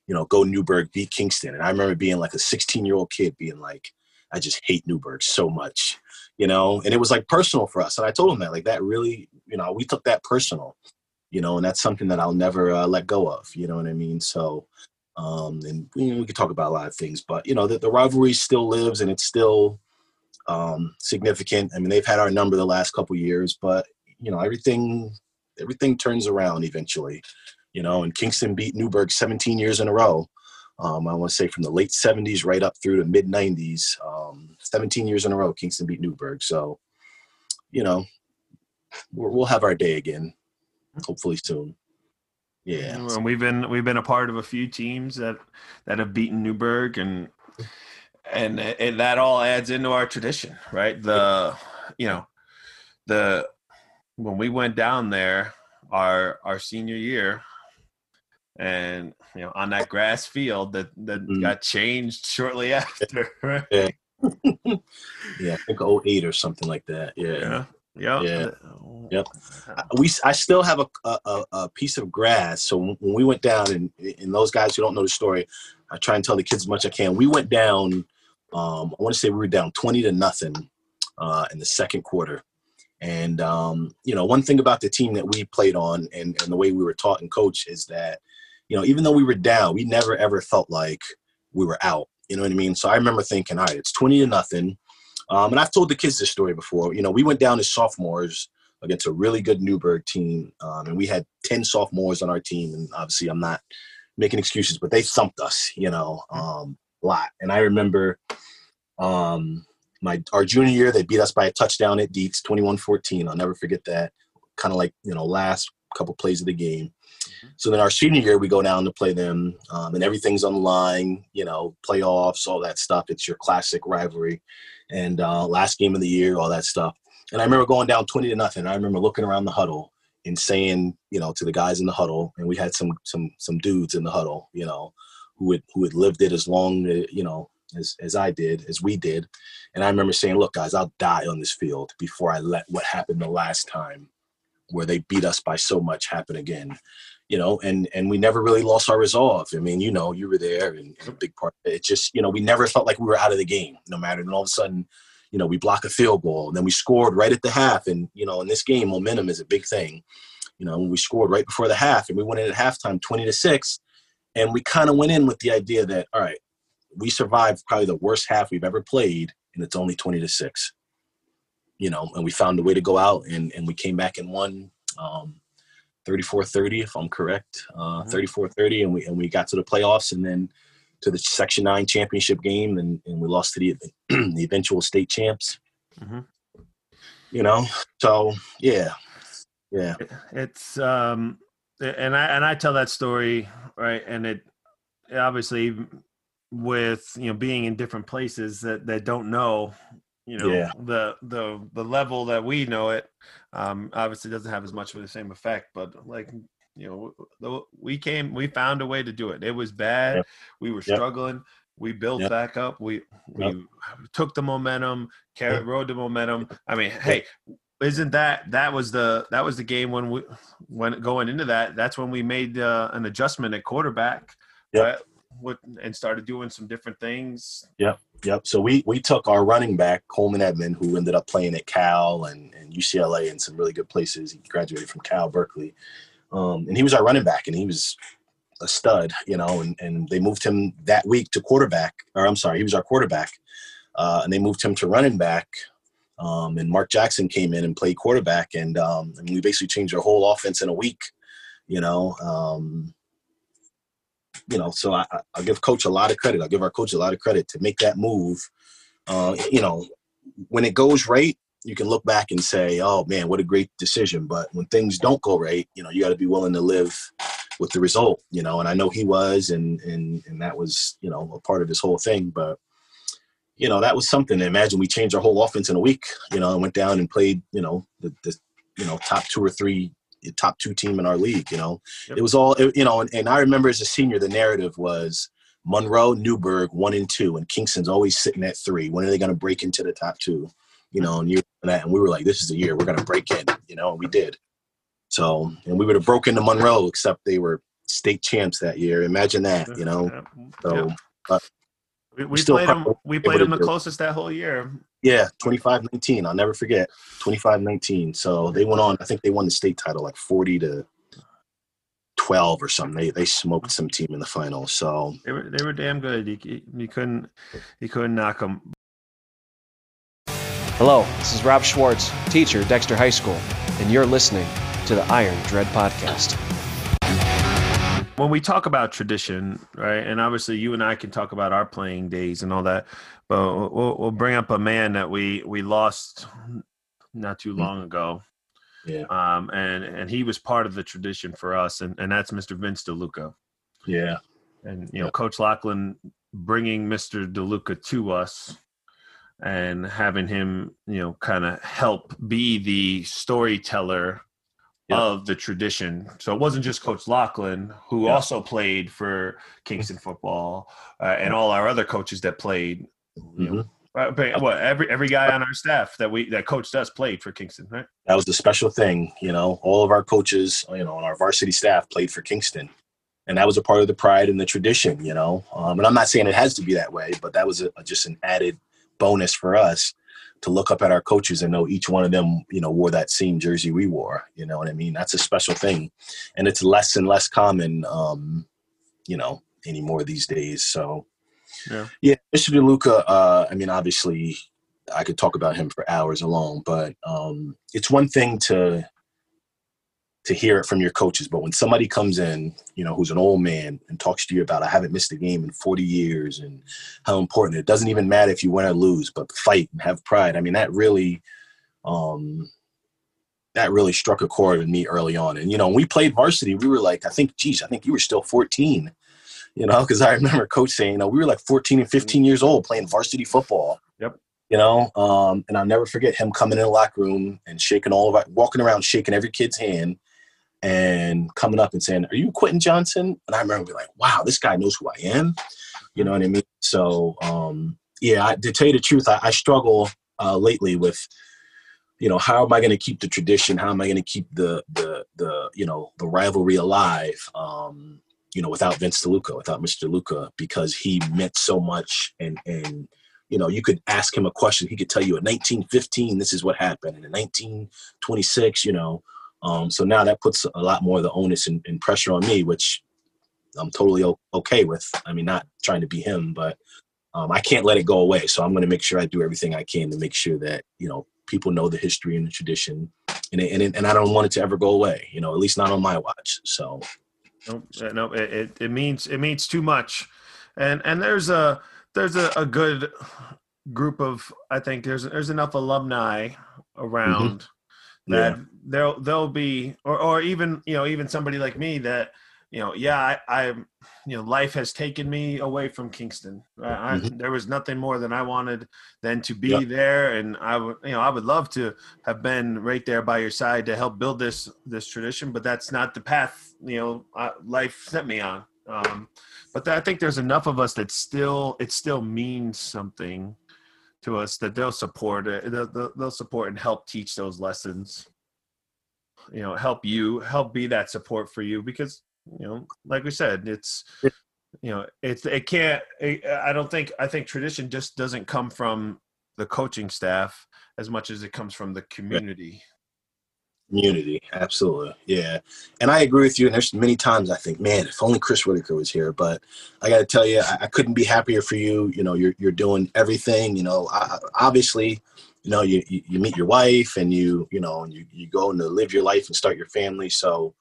you know, go Newburgh, beat Kingston. And I remember being like a 16 year old kid being like, I just hate Newburgh so much, you know, and it was like personal for us. And I told him that, like, that really, you know, we took that personal, you know, and that's something that I'll never uh, let go of, you know what I mean? So, um, and you know, we could talk about a lot of things, but, you know, the, the rivalry still lives and it's still um, significant. I mean, they've had our number the last couple years, but, you know, everything, everything turns around eventually you know, and Kingston beat Newburgh 17 years in a row. Um, I want to say from the late 70s right up through the mid 90s, um, 17 years in a row, Kingston beat Newburgh. So, you know, we will have our day again, hopefully soon. Yeah, and we've been we've been a part of a few teams that that have beaten Newburgh, and and and that all adds into our tradition, right? The you know the when we went down there our our senior year and you know on that grass field that that mm. got changed shortly after. Right? Yeah. yeah, I think 08 or something like that. Yeah. Yeah. Yeah. Yep. We I still have a, a, a piece of grass. So when we went down, and and those guys who don't know the story, I try and tell the kids as much as I can. We went down. Um, I want to say we were down twenty to nothing uh, in the second quarter. And um, you know, one thing about the team that we played on, and, and the way we were taught and coached, is that you know, even though we were down, we never ever felt like we were out. You know what I mean? So I remember thinking, all right, it's 20 to nothing. Um, and I've told the kids this story before. You know, we went down as sophomores against a really good Newburgh team, um, and we had 10 sophomores on our team. And obviously, I'm not making excuses, but they thumped us, you know, um, a lot. And I remember um, my our junior year, they beat us by a touchdown at Dietz, 21-14. I'll never forget that. Kind of like, you know, last couple plays of the game. So then our senior year, we go down to play them, um, and everything's on the line. You know, playoffs, all that stuff. It's your classic rivalry, and uh, last game of the year, all that stuff. And I remember going down twenty to nothing. I remember looking around the huddle and saying, you know, to the guys in the huddle, and we had some some some dudes in the huddle, you know, who had who had lived it as long, uh, you know, as as I did, as we did. And I remember saying, "Look, guys, I'll die on this field before I let what happened the last time, where they beat us by so much, happen again." You know, and and we never really lost our resolve. I mean, you know, you were there, and, and a big part. It just, you know, we never felt like we were out of the game, no matter. And all of a sudden, you know, we block a field goal, and then we scored right at the half. And you know, in this game, momentum is a big thing. You know, we scored right before the half, and we went in at halftime, twenty to six, and we kind of went in with the idea that, all right, we survived probably the worst half we've ever played, and it's only twenty to six. You know, and we found a way to go out, and and we came back and won. Um, 34-30 if I'm correct, uh, 34-30, mm-hmm. and we and we got to the playoffs, and then to the Section Nine championship game, and, and we lost to the the eventual state champs. Mm-hmm. You know, so yeah, yeah. It's um, and I and I tell that story right, and it obviously with you know being in different places that that don't know you know yeah. the the the level that we know it um obviously doesn't have as much of the same effect but like you know we came we found a way to do it it was bad yep. we were struggling yep. we built yep. back up we we took the momentum carried rode the momentum i mean hey isn't that that was the that was the game when we when going into that that's when we made uh, an adjustment at quarterback right? With, and started doing some different things yep yep so we we took our running back coleman edmond who ended up playing at cal and, and ucla and some really good places he graduated from cal berkeley um, and he was our running back, and he was a stud, you know. And, and they moved him that week to quarterback, or I'm sorry, he was our quarterback, uh, and they moved him to running back. Um, and Mark Jackson came in and played quarterback, and, um, and we basically changed our whole offense in a week, you know. Um, you know, so I, I give coach a lot of credit. I give our coach a lot of credit to make that move. Uh, you know, when it goes right, you can look back and say, "Oh man, what a great decision." But when things don't go right, you know, you got to be willing to live with the result. You know, and I know he was, and and and that was you know a part of this whole thing. But you know, that was something. Imagine we changed our whole offense in a week. You know, and went down and played. You know, the, the you know top two or three top two team in our league. You know, yep. it was all you know. And, and I remember as a senior, the narrative was. Monroe, Newburgh, one and two, and Kingston's always sitting at three. When are they going to break into the top two? You know, and you that, and we were like, "This is the year we're going to break in," you know, and we did. So, and we would have broken to Monroe, except they were state champs that year. Imagine that, you know. So, but we, we played them. We played them the closest that whole year. Yeah, 25-19. I'll never forget. 25-19. So they went on. I think they won the state title like forty to twelve or something. They they smoked some team in the final. So they were they were damn good. You, you couldn't you couldn't knock them. Hello, this is Rob Schwartz, teacher Dexter High School, and you're listening to the Iron Dread Podcast. When we talk about tradition, right, and obviously you and I can talk about our playing days and all that, but we'll, we'll bring up a man that we we lost not too long ago. Yeah. Um, and and he was part of the tradition for us, and and that's Mr. Vince DeLuca. Yeah. And you know, Coach Lachlan bringing Mr. DeLuca to us and having him, you know, kind of help be the storyteller yep. of the tradition. So it wasn't just Coach Lachlan, who yep. also played for Kingston football, uh, and all our other coaches that played. You know, mm-hmm. uh, what every every guy on our staff that we that coached us played for Kingston, right? That was the special thing, you know. All of our coaches, you know, on our varsity staff played for Kingston, and that was a part of the pride and the tradition, you know. Um, and I'm not saying it has to be that way, but that was a, just an added bonus for us to look up at our coaches and know each one of them, you know, wore that same jersey we wore. You know what I mean? That's a special thing, and it's less and less common, um, you know, anymore these days. So, yeah, yeah Mr. DeLuca. Uh, I mean, obviously, I could talk about him for hours alone, but um, it's one thing to to hear it from your coaches. But when somebody comes in, you know, who's an old man and talks to you about, I haven't missed a game in 40 years and how important it doesn't even matter if you win or lose, but fight and have pride. I mean, that really, um, that really struck a chord with me early on. And, you know, when we played varsity, we were like, I think, geez, I think you were still 14, you know, because I remember coach saying, you know, we were like 14 and 15 years old playing varsity football. Yep you know um, and i'll never forget him coming in the locker room and shaking all of our walking around shaking every kid's hand and coming up and saying, "Are you Quentin Johnson?" And I remember being like, "Wow, this guy knows who I am." You know what I mean? So, um, yeah, I, to tell you the truth, I, I struggle uh, lately with, you know, how am I going to keep the tradition? How am I going to keep the the the you know the rivalry alive? Um, you know, without Vince DeLuca, without Mr. Luca, because he meant so much, and and you know, you could ask him a question, he could tell you in 1915 this is what happened, and in 1926, you know um, so now that puts a lot more of the onus and, and pressure on me, which I'm totally o- okay with. I mean, not trying to be him, but um, I can't let it go away. So I'm going to make sure I do everything I can to make sure that you know people know the history and the tradition, and it, and it, and I don't want it to ever go away. You know, at least not on my watch. So no, no, it, it means it means too much and and there's a there's a, a good group of I think there's there's enough alumni around mm-hmm. That yeah. they'll they'll be or or even you know even somebody like me that you know yeah I I you know life has taken me away from Kingston. I, mm-hmm. there was nothing more than I wanted than to be there, and I would you know I would love to have been right there by your side to help build this this tradition, but that's not the path you know life sent me on. Um, but I think there's enough of us that still it still means something to us that they'll support it. They'll, they'll support and help teach those lessons. You know, help you help be that support for you because you know, like we said, it's you know, it's it can't. It, I don't think I think tradition just doesn't come from the coaching staff as much as it comes from the community community. Absolutely. Yeah. And i agree with you and there's many times i think man if only chris whitaker was here. But i got to tell you I, I, couldn't be happier for you. You know you're, you're doing everything you know I, obviously you know you, you meet your wife and you you know and you, you go and live your life and start your family. So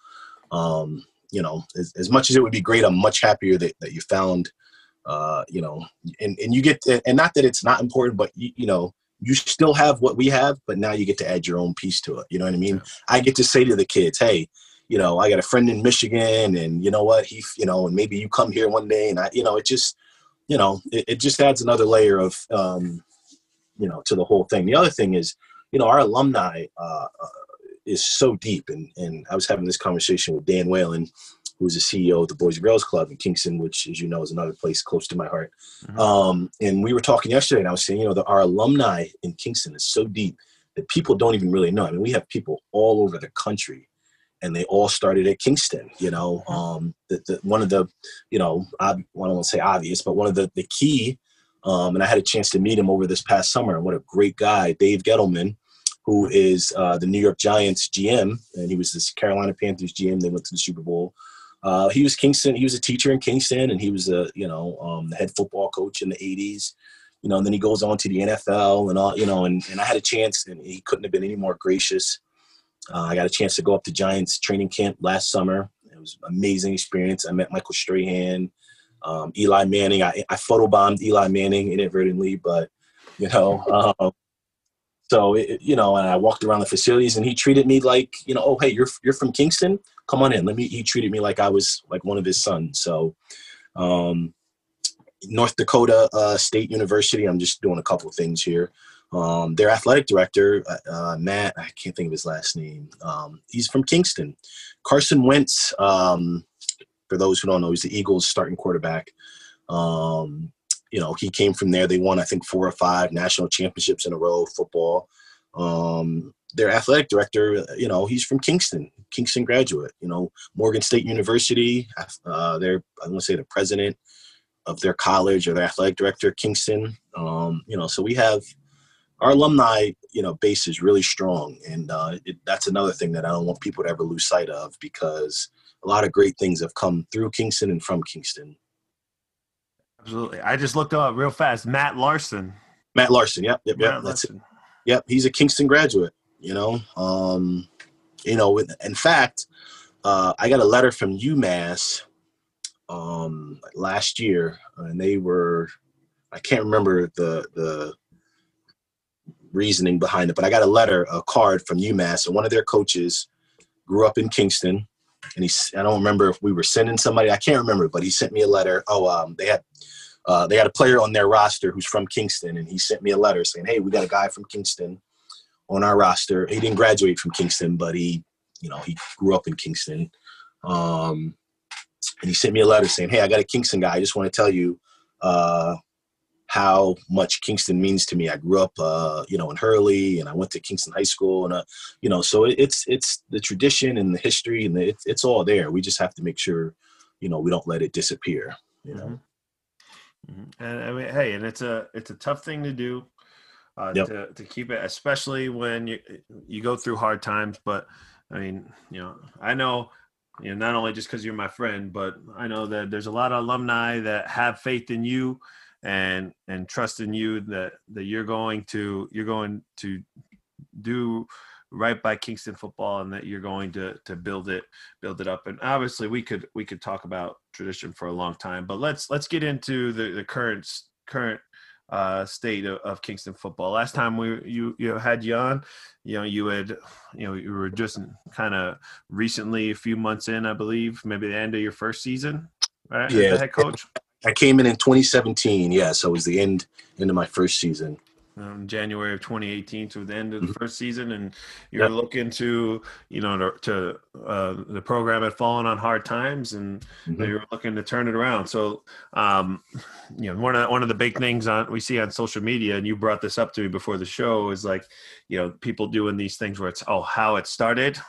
um you know as, as much as it would be great i'm much happier that, that you found uh you know and, and you get to, and not that it's not important but you, you know you still have what we have, but now you get to add your own piece to it. You know what I mean? Yeah. I get to say to the kids, hey, you know, I got a friend in Michigan and you know what, he, you know, and maybe you come here one day and I, you know, it just, you know, it, it just adds another layer of, um, you know, to the whole thing. The other thing is, you know, our alumni uh, uh, is so deep. And, and I was having this conversation with Dan Whalen who's the CEO of the Boys and Girls Club in Kingston, which, as you know, is another place close to my heart. Mm-hmm. Um, and we were talking yesterday, and I was saying, you know, the, our alumni in Kingston is so deep that people don't even really know. I mean, we have people all over the country, and they all started at Kingston. You know, mm-hmm. um, the, the, one of the, you know, I, I don't want to say obvious, but one of the the key. Um, and I had a chance to meet him over this past summer. And what a great guy, Dave Gettleman, who is uh, the New York Giants GM, and he was this Carolina Panthers GM. They went to the Super Bowl. Uh, he was Kingston. He was a teacher in Kingston, and he was a you know um, the head football coach in the '80s. You know, and then he goes on to the NFL and all. You know, and, and I had a chance, and he couldn't have been any more gracious. Uh, I got a chance to go up to Giants training camp last summer. It was an amazing experience. I met Michael Strahan, um, Eli Manning. I, I photobombed Eli Manning inadvertently, but you know, um, so it, you know, and I walked around the facilities, and he treated me like, you know, oh hey, you're you're from Kingston come on in. Let me. He treated me like I was like one of his sons. So, um, North Dakota uh, State University. I'm just doing a couple of things here. Um, their athletic director, uh, uh, Matt, I can't think of his last name. Um, he's from Kingston. Carson Wentz, um, for those who don't know, he's the Eagles' starting quarterback. Um, you know, he came from there. They won, I think, four or five national championships in a row football. Um, their athletic director, you know, he's from Kingston, Kingston graduate. You know, Morgan State University. Uh, they're I'm gonna say the president of their college or their athletic director, Kingston. Um, you know, so we have our alumni, you know, base is really strong, and uh, it, that's another thing that I don't want people to ever lose sight of because a lot of great things have come through Kingston and from Kingston. Absolutely. I just looked up real fast. Matt Larsen. Matt Larsen. Yep. Yep. Matt yep. That's it. Yep. He's a Kingston graduate. You know, um, you know. In fact, uh, I got a letter from UMass um, last year, and they were I can't remember the the reasoning behind it, but I got a letter, a card from UMass, and one of their coaches grew up in Kingston, and he I don't remember if we were sending somebody, I can't remember, but he sent me a letter. Oh, um, they had uh, they had a player on their roster who's from Kingston, and he sent me a letter saying, "Hey, we got a guy from Kingston on our roster. He didn't graduate from Kingston, but he, you know, he grew up in Kingston. Um, and he sent me a letter saying, "Hey, I got a Kingston guy. I just want to tell you uh, how much Kingston means to me. I grew up, uh, you know, in Hurley, and I went to Kingston High School, and uh, you know, so it's it's the tradition and the history, and the, it's it's all there. We just have to make sure, you know, we don't let it disappear. You know." Mm-hmm. Mm-hmm. And I mean, hey, and it's a it's a tough thing to do uh, yep. to, to keep it, especially when you you go through hard times. But I mean, you know, I know, you know, not only just because you're my friend, but I know that there's a lot of alumni that have faith in you and and trust in you that that you're going to you're going to do right by Kingston football and that you're going to to build it build it up and obviously we could we could talk about tradition for a long time but let's let's get into the the current current uh, state of, of, Kingston football. Last time we you you had you on, you know you had you know you were just kind of recently a few months in, I believe, maybe the end of your first season, right? Yeah, head coach. I came in in 2017. Yeah, so it was the end end of my first season um, January of 2018 to the end of the mm-hmm. first season, and you're yep. looking to, you know, to, to uh, the program had fallen on hard times, and mm-hmm. you're looking to turn it around. So, um, you know, one of one of the big things on we see on social media, and you brought this up to me before the show, is like, you know, people doing these things where it's oh how it started,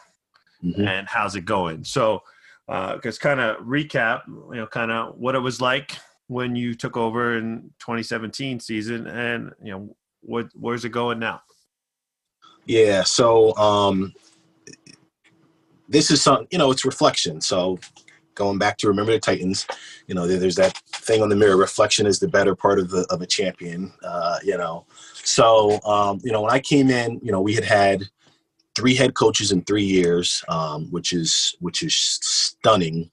mm-hmm. and how's it going. So, because uh, kind of recap, you know, kind of what it was like when you took over in 2017 season and you know what where's it going now? Yeah, so um, this is some you know it's reflection. So going back to remember the Titans, you know there's that thing on the mirror. Reflection is the better part of the of a champion. Uh, you know, so um, you know when I came in, you know we had had three head coaches in three years, um, which is which is stunning.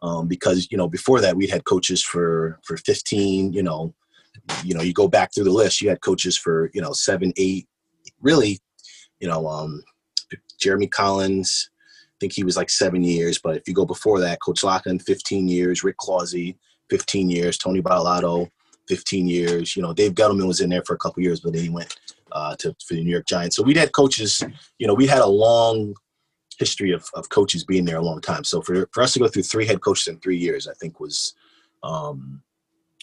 Um, because you know before that we'd had coaches for for 15 you know you know, you go back through the list, you had coaches for, you know, seven, eight, really, you know, um, Jeremy Collins, I think he was like seven years, but if you go before that, Coach Loughlin, 15 years, Rick Clausey, 15 years, Tony Bailato, 15 years. You know, Dave Gettleman was in there for a couple years, but then he went uh, to for the New York Giants. So we'd had coaches, you know, we had a long history of, of coaches being there a long time. So for, for us to go through three head coaches in three years, I think was, um,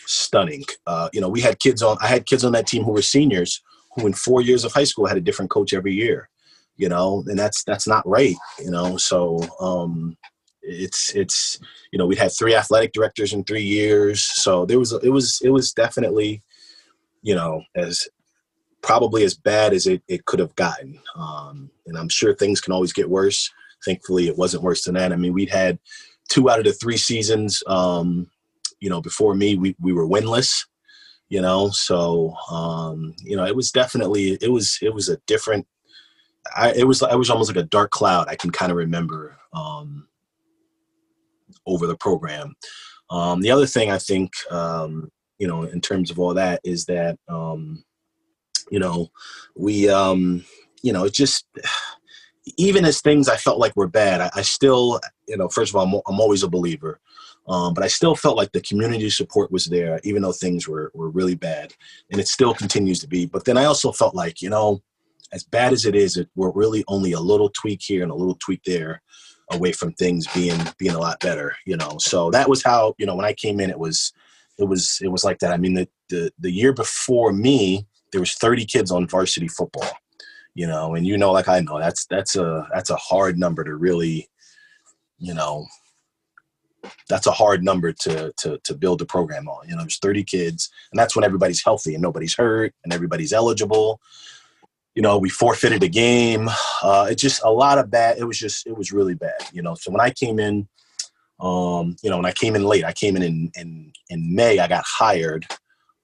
stunning. Uh, you know, we had kids on. I had kids on that team who were seniors who, in four years of high school, had a different coach every year. You know, and that's that's not right. You know, so um, it's it's you know we had three athletic directors in three years. So there was it was it was definitely you know as probably as bad as it, it could have gotten. Um, and I'm sure things can always get worse. Thankfully, it wasn't worse than that. I mean, we'd had two out of the three seasons um, you know, before me, we, we were winless, you know, so, um, you know, it was definitely, it was, it was a different, I, it was, it was almost like a dark cloud. I can kind of remember, um, over the program. Um, the other thing I think, um, you know, in terms of all that is that, um, you know, we, um, you know, it just, even as things I felt like were bad, I, I still, you know, first of all, I'm, I'm always a believer. Um, but I still felt like the community support was there, even though things were, were really bad. And it still continues to be. But then I also felt like, you know, as bad as it is, it, we're really only a little tweak here and a little tweak there away from things being being a lot better, you know. So that was how, you know, when I came in, it was it was it was like that. I mean, the the, the year before me, there was 30 kids on varsity football, you know, and you know, like I know, that's that's a that's a hard number to really, you know, that's a hard number to to to build a program on. You know, there's 30 kids, and that's when everybody's healthy and nobody's hurt and everybody's eligible. You know, we forfeited a game. Uh, just a lot of bad. It was just it was really bad. You know, so when I came in, um, you know, when I came in late, I came in in in, in May. I got hired.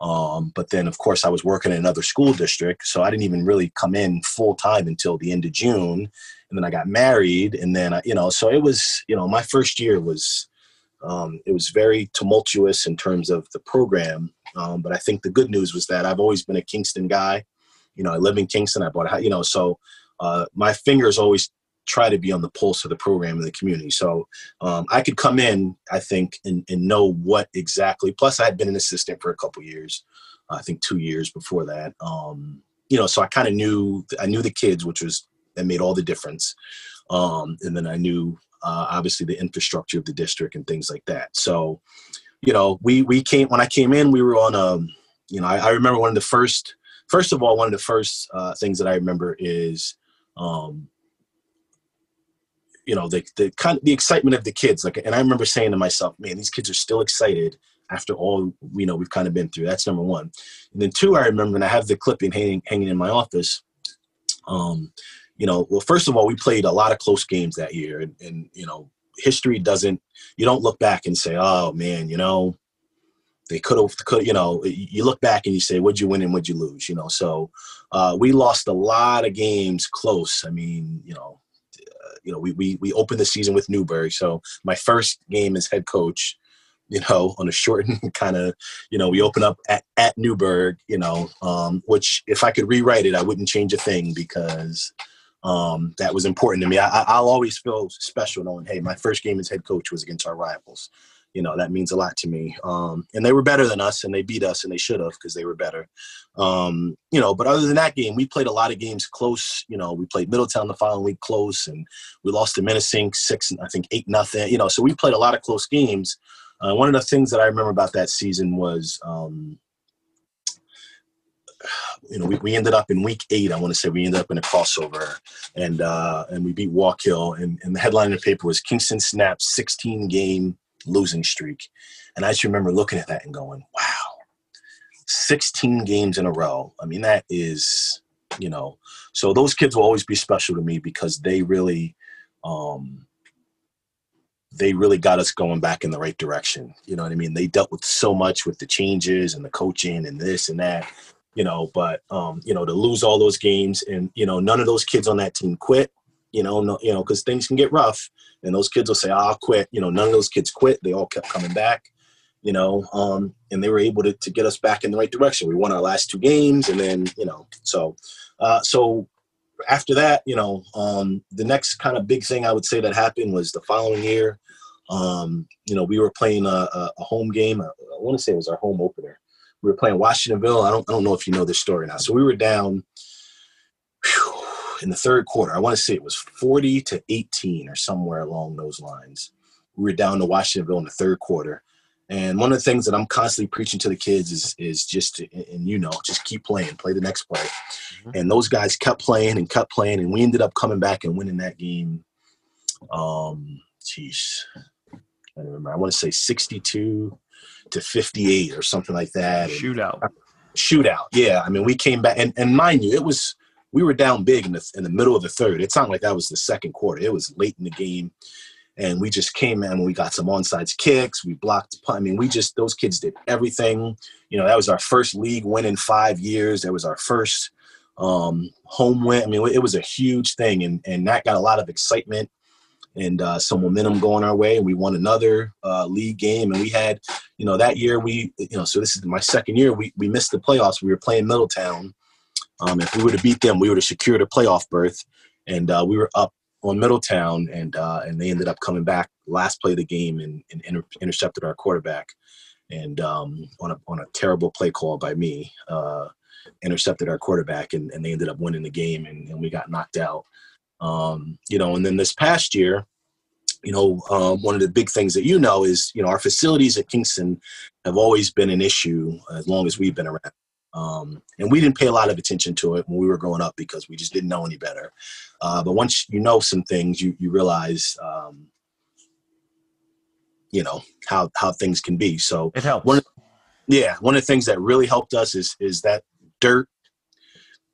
Um, but then, of course, I was working in another school district, so I didn't even really come in full time until the end of June. And then I got married, and then I, you know, so it was, you know, my first year was um, it was very tumultuous in terms of the program. Um, but I think the good news was that I've always been a Kingston guy. You know, I live in Kingston. I bought a, you know, so uh, my fingers always try to be on the pulse of the program and the community. So um, I could come in, I think, and, and, know what exactly. Plus, I had been an assistant for a couple years. I think two years before that. Um, you know, so I kind of knew I knew the kids, which was that made all the difference. Um, and then I knew uh, obviously the infrastructure of the district and things like that. So, you know, we we came when I came in, we were on a, um, you know, I, I remember one of the first, first of all, one of the first uh, things that I remember is, um, you know, the the kind of the excitement of the kids. Like, and I remember saying to myself, man, these kids are still excited after all you know we've kind of been through. That's number one. And then two, I remember, and I have the clipping hanging hanging in my office. Um, you know, well, first of all, we played a lot of close games that year, and, and you know, history doesn't. You don't look back and say, "Oh man, you know, they could have, could you know, you look back and you say, "Would you win and would you lose?" You know, so uh, we lost a lot of games close. I mean, you know, uh, you know, we we we opened the season with Newburgh, so my first game as head coach you know, on a shortened kind of, you know, we open up at, at Newburgh, you know, um, which if I could rewrite it, I wouldn't change a thing because um, that was important to me. I, will always feel special knowing, hey, my first game as head coach was against our rivals. You know, that means a lot to me. Um, and they were better than us and they beat us and they should have because they were better. Um, you know, but other than that game, we played a lot of games close. You know, we played Middletown the following week close and we lost to Minisink six, I think eight nothing. You know, so we played a lot of close games. Uh, one of the things that I remember about that season was, um, you know, we, we ended up in week eight. I want to say we ended up in a crossover, and uh, and we beat Wallkill. And, and the headline in the paper was Kingston snaps 16 game losing streak. And I just remember looking at that and going, wow, 16 games in a row. I mean, that is, you know, so those kids will always be special to me because they really, um, they really got us going back in the right direction. You know what I mean? They dealt with so much with the changes and the coaching and this and that, you know, but um, you know, to lose all those games and you know, none of those kids on that team quit, you know, no, you know, because things can get rough and those kids will say, I'll quit. You know, none of those kids quit. They all kept coming back, you know, um, and they were able to, to get us back in the right direction. We won our last two games and then, you know, so uh, so after that, you know, um, the next kind of big thing I would say that happened was the following year. Um, you know, we were playing a, a, a home game. I, I want to say it was our home opener. We were playing Washingtonville. I don't, I don't know if you know this story now. So we were down whew, in the third quarter. I want to say it was 40 to 18 or somewhere along those lines. We were down to Washingtonville in the third quarter. And one of the things that I'm constantly preaching to the kids is is just to, and you know just keep playing, play the next play. Mm-hmm. And those guys kept playing and kept playing, and we ended up coming back and winning that game. Um, geez, I don't remember. I want to say 62 to 58 or something like that. Shootout. shootout. Yeah. I mean, we came back, and, and mind you, it was we were down big in the in the middle of the third. It's not like that was the second quarter. It was late in the game, and we just came in. We got some onside kicks. We blocked. I mean, we just those kids did everything. You know, that was our first league win in five years. That was our first um, home win. I mean, it was a huge thing, and and that got a lot of excitement and uh, some momentum going our way. And we won another uh, league game, and we had, you know, that year we, you know, so this is my second year. We we missed the playoffs. We were playing Middletown. Um, if we were to beat them, we would have secured a playoff berth, and uh, we were up on Middletown, and uh, and they ended up coming back last play of the game and, and inter- intercepted our quarterback, and um, on a on a terrible play call by me. Uh, intercepted our quarterback and, and they ended up winning the game and, and we got knocked out um, you know, and then this past year, you know, um, one of the big things that you know is, you know, our facilities at Kingston have always been an issue as long as we've been around. Um, and we didn't pay a lot of attention to it when we were growing up because we just didn't know any better. Uh, but once you know some things, you, you realize, um, you know, how, how things can be. So it helps. One yeah. One of the things that really helped us is, is that dirt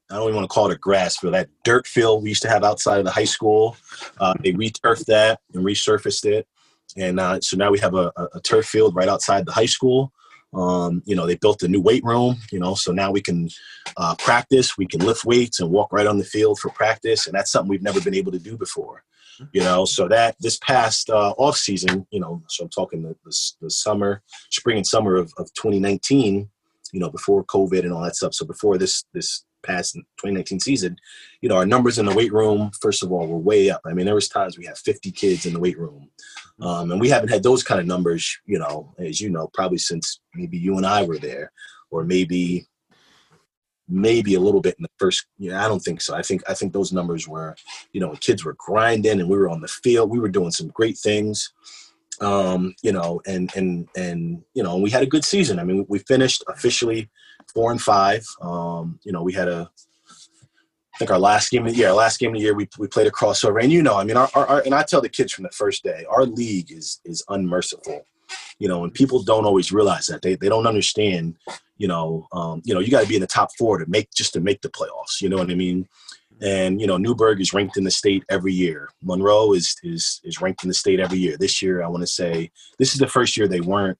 I don't even want to call it a grass field, that dirt field we used to have outside of the high school. Uh, they returfed that and resurfaced it. And uh, so now we have a, a, turf field right outside the high school. Um, you know, they built a new weight room, you know, so now we can uh, practice, we can lift weights and walk right on the field for practice. And that's something we've never been able to do before, you know, so that this past uh, off season, you know, so I'm talking the, the, the summer, spring and summer of, of 2019, you know, before COVID and all that stuff. So before this, this past 2019 season, you know, our numbers in the weight room, first of all, were way up. I mean, there was times we had 50 kids in the weight room. Um, and we haven't had those kind of numbers, you know, as you know, probably since maybe you and I were there, or maybe maybe a little bit in the first you know, I don't think so. I think I think those numbers were, you know, kids were grinding and we were on the field, we were doing some great things. Um, you know, and and and you know, we had a good season. I mean, we finished officially four and five. Um, you know, we had a, I think our last game of the year, last game of the year, we, we played a crossover. And you know, I mean, our, our, our, and I tell the kids from the first day, our league is is unmerciful. You know, and people don't always realize that they they don't understand. You know, um, you know, you got to be in the top four to make just to make the playoffs. You know what I mean? And you know, Newburgh is ranked in the state every year. Monroe is is is ranked in the state every year. This year, I want to say this is the first year they weren't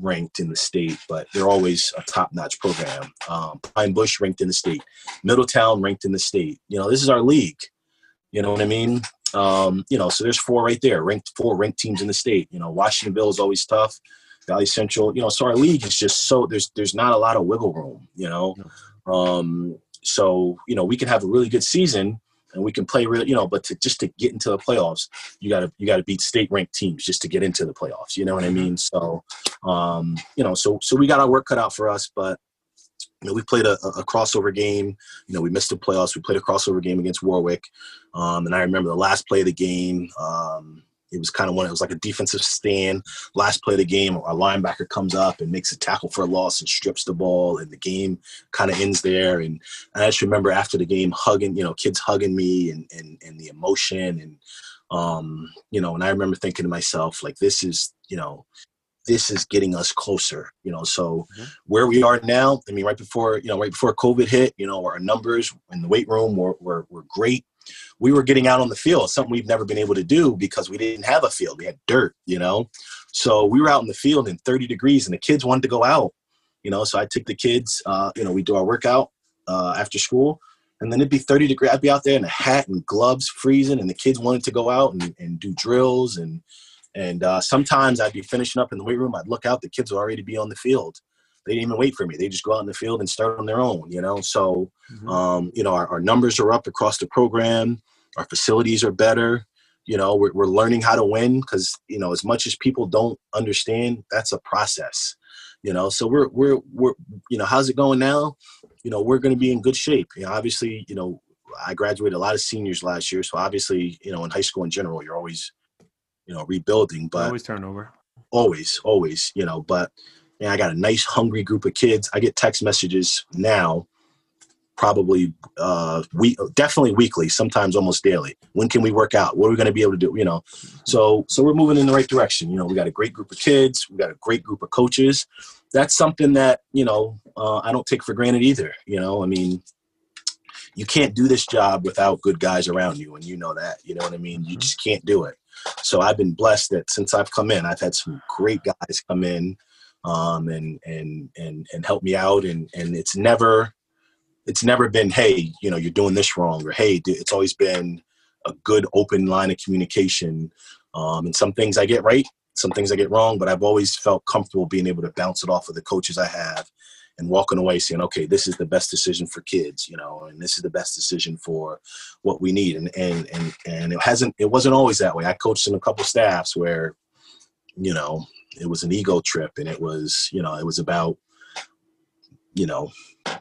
ranked in the state, but they're always a top notch program. Um, Pine Bush ranked in the state, Middletown ranked in the state. You know, this is our league. You know what I mean? Um, you know, so there's four right there, ranked four ranked teams in the state. You know, Washingtonville is always tough. Valley Central, you know, so our league is just so there's there's not a lot of wiggle room, you know. Um, so you know, we can have a really good season and we can play real, you know, but to just to get into the playoffs, you gotta you gotta beat state ranked teams just to get into the playoffs. You know what I mean? So um, you know, so so we got our work cut out for us, but you know, we played a, a, crossover game. You know, we missed the playoffs. We played a crossover game against Warwick. Um, and I remember the last play of the game. Um, it was kind of one. It was like a defensive stand. Last play of the game, a linebacker comes up and makes a tackle for a loss and strips the ball, and the game kind of ends there. And I just remember after the game, hugging, you know, kids hugging me and and and the emotion and um, you know, and I remember thinking to myself, like, this is, you know, this is getting us closer, you know. So mm-hmm. where we are now, I mean, right before, you know, right before COVID hit, you know, our numbers in the weight room were, were, were great we were getting out on the field, something we've never been able to do because we didn't have a field. We had dirt, you know. So we were out in the field in 30 degrees, and the kids wanted to go out, you know. So I took the kids, uh, you know, we do our workout uh, after school, and then it'd be 30 degrees. I'd be out there in a hat and gloves, freezing, and the kids wanted to go out and, and do drills and and uh, sometimes I'd be finishing up in the weight room. I'd look out, the kids would already be on the field they didn't even wait for me. They just go out in the field and start on their own, you know. So, mm-hmm. um, you know, our, our, numbers are up across the program. Our facilities are better. You know, we're, we're learning how to win because you know, as much as people don't understand, that's a process. You know, so we're we're we're you know, how's it going now? You know, we're going to be in good shape. You know, obviously, you know, I graduated a lot of seniors last year, so obviously, you know, in high school in general, you're always, you know, rebuilding. But always turnover. Always, always, you know, but and I got a nice hungry group of kids. I get text messages now, probably uh, week, definitely weekly, sometimes almost daily. When can we work out? What are we going to be able to do? You know, so so we're moving in the right direction. You know, we got a great group of kids. We got a great group of coaches. That's something that you know uh, I don't take for granted either. You know, I mean, you can't do this job without good guys around you, and you know that. You know what I mean? You mm-hmm. just can't do it. So I've been blessed that since I've come in, I've had some great guys come in um, and and and and help me out. And and it's never it's never been hey you know you're doing this wrong or hey it's always been a good open line of communication. Um, and some things I get right, some things I get wrong, but I've always felt comfortable being able to bounce it off of the coaches I have and walking away saying, okay, this is the best decision for kids, you know, and this is the best decision for what we need. And and and and it hasn't it wasn't always that way. I coached in a couple staffs where, you know, it was an ego trip and it was you know it was about you know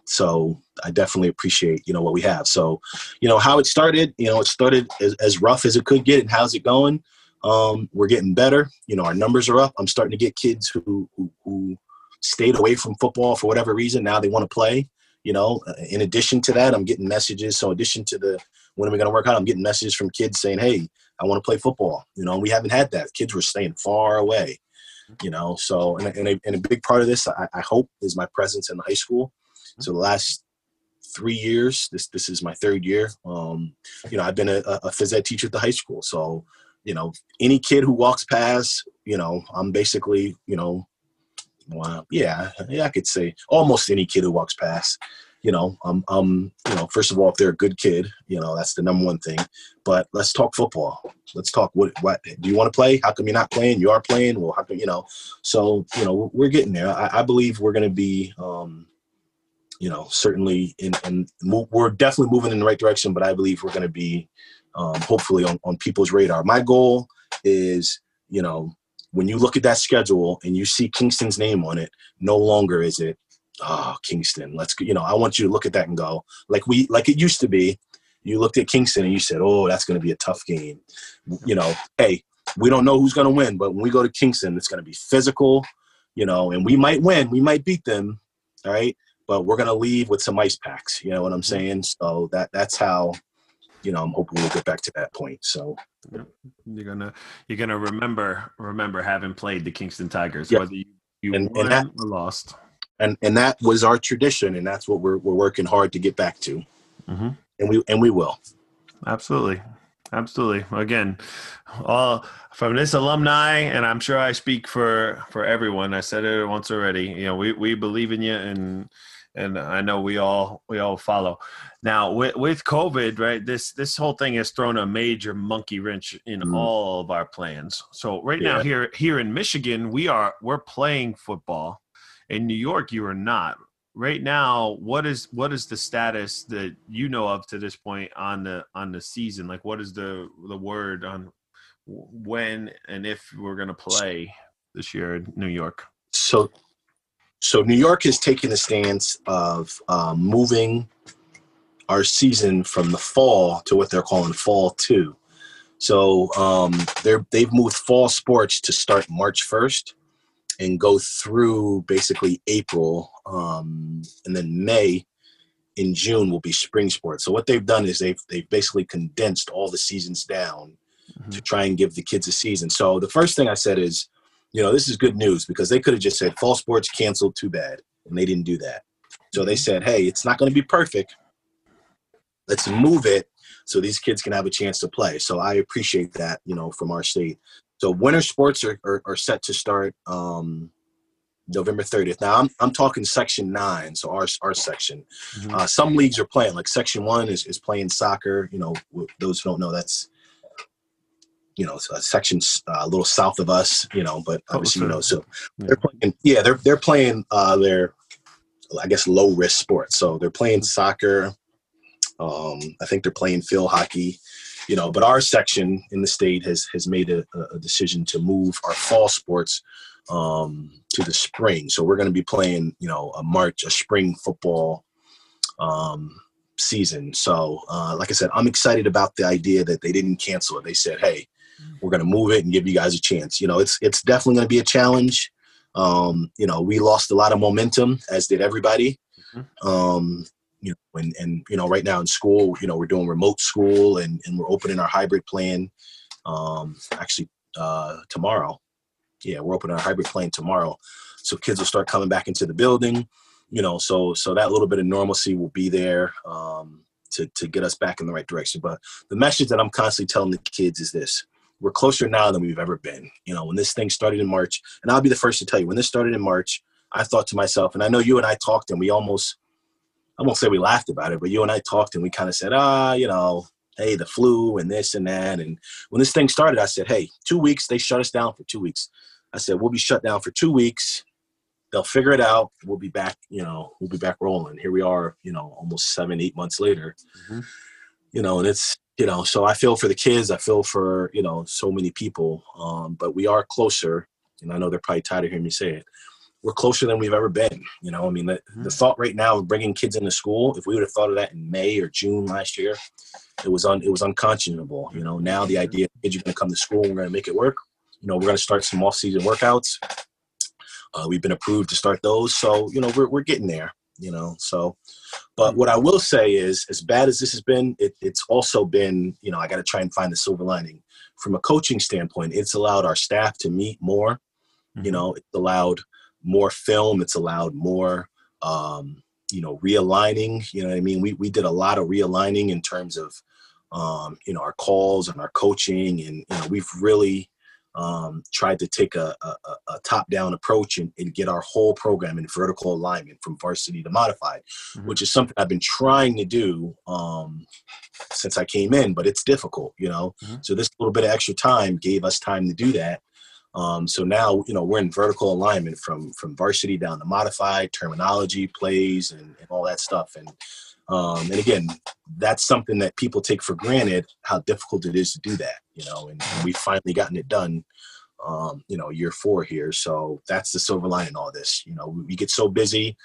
so i definitely appreciate you know what we have. So you know how it started you know it started as, as rough as it could get and how's it going? Um, we're getting better. You know our numbers are up. I'm starting to get kids who, who, who stayed away from football for whatever reason. Now they want to play you know in addition to that i'm getting messages. So in addition to the when are we going to work out? I'm getting messages from kids saying hey i want to play football. You know we haven't had that. Kids were staying far away you know so and, and, a, and a big part of this I, I, hope is my presence in the high school. So the last three years this this is my third year um you know i've been a, a phys ed teacher at the high school. So you know any kid who walks past you know i'm basically you know well, yeah yeah i could say almost any kid who walks past you know, um, um, you know, first of all, if they're a good kid, you know, that's the number one thing. But let's talk football. Let's talk what what do you want to play? How come you're not playing? You are playing. Well, how come you know? So you know, we're getting there. I, I believe we're going to be, um, you know, certainly in, in we're definitely moving in the right direction. But I believe we're going to be, um, hopefully, on, on people's radar. My goal is, you know, when you look at that schedule and you see Kingston's name on it, no longer is it oh Kingston, let's you know, I want you to look at that and go like we like it used to be. You looked at Kingston and you said, oh, that's going to be a tough game. You know, hey, we don't know who's going to win, but when we go to Kingston, it's going to be physical. You know, and we might win, we might beat them, all right. But we're going to leave with some ice packs. You know what I'm mm-hmm. saying? So that that's how you know, I'm hoping we'll get back to that point. So you're gonna you're gonna remember remember having played the Kingston Tigers, whether you, you and, won and that, or lost and and that was our tradition, and that's what we're we're working hard to get back to, mm-hmm. and we and we will. Absolutely. Absolutely. Again, all from this alumni, and I'm sure I speak for for everyone. I said it once already. You know, we we believe in you, and and I know we all we all follow. Now with with COVID, right? This this whole thing has thrown a major monkey wrench in mm. all of our plans. So right yeah. now here here in Michigan, we are we're playing football. In New York, you are not. Right now, what is what is the status that you know of to this point on the on the season? Like, what is the the word on when and if we're going to play this year in New York? So so New York has taken the stance of um, moving our season from the fall to what they're calling fall two. So um, they're they've moved fall sports to start March first and go through basically April, um, and then May in June will be spring sports. So what they've done is they've they've basically condensed all the seasons down mm-hmm. to try and give the kids a season. So the first thing I said is you know, this is good news because they could have just said fall sports canceled, too bad. And they didn't do that. So they said, hey, it's not going to be perfect. Let's move it so these kids can have a chance to play. So I appreciate that, you know, from our state. So winter sports are, are, are set to start um, November 30th. Now I'm, I'm talking section nine, so our, our section. Mm-hmm. Uh, some leagues are playing, like section one is, is playing soccer. You know, those who don't know, that's you know a section uh, a little south of us you know but oh, obviously you know so yeah. they're playing yeah they're they're playing uh their i guess low risk sports so they're playing soccer um i think they're playing field hockey you know but our section in the state has has made a, a decision to move our fall sports um to the spring so we're going to be playing you know a march a spring football um season so uh like i said i'm excited about the idea that they didn't cancel it they said hey we're going to move it and give you guys a chance. You know, it's it's definitely going to be a challenge. Um, you know, we lost a lot of momentum, as did everybody. Mm-hmm. Um, you know, and and you know, right now in school, you know, we're doing remote school and and we're opening our hybrid plan. Um, actually, uh, tomorrow. Yeah, we're opening our hybrid plan tomorrow, so kids will start coming back into the building. You know, so so that little bit of normalcy will be there. Um, to, to get us back in the right direction. But the message that I'm constantly telling the kids is this we're closer now than we've ever been. You know, when this thing started in March, and I'll be the first to tell you, when this started in March, I thought to myself, and I know you and I talked, and we almost, I won't say we laughed about it, but you and I talked, and we kind of said, ah, you know, hey, the flu and this and that. And when this thing started, I said, hey, two weeks, they shut us down for two weeks. I said, we'll be shut down for two weeks. They'll figure it out. We'll be back, you know, we'll be back rolling. Here we are, you know, almost seven, eight months later. Mm-hmm. You know, and it's you know so i feel for the kids i feel for you know so many people um, but we are closer and i know they're probably tired of hearing me say it we're closer than we've ever been you know? I mean the, mm-hmm. the thought right now of bringing kids into school if we would have thought of that in may or june last year it was un, it was unconscionable you know? Now the idea kids are going to come to school we're going to make it work you know we're going to start some off-season workouts. Uh, we've been approved to start those so you know we're, we're getting there you know? So but what i will say is as bad as this has been it, it's also been you know i got to try and find the silver lining. From a coaching standpoint it's allowed our staff to meet more mm-hmm. you know? It's allowed more film it's allowed more um, you know realigning you know what i mean we, we did a lot of realigning in terms of um, you know our calls and our coaching and you know we've really um, tried to take a, a, a top-down approach and, and, get our whole program in vertical alignment from varsity to modified, mm-hmm. which is something I've been trying to do um, since I came in, but it's difficult, you know. Mm-hmm. So this little bit of extra time gave us time to do that. Um, so now, you know, we're in vertical alignment from from varsity down to modified terminology, plays, and, and all that stuff. And um, and again, that's something that people take for granted how difficult it is to do that, you know, and, and we've finally gotten it done, um, you know, year four here. So that's the silver lining in all this. You know, we, we get so busy,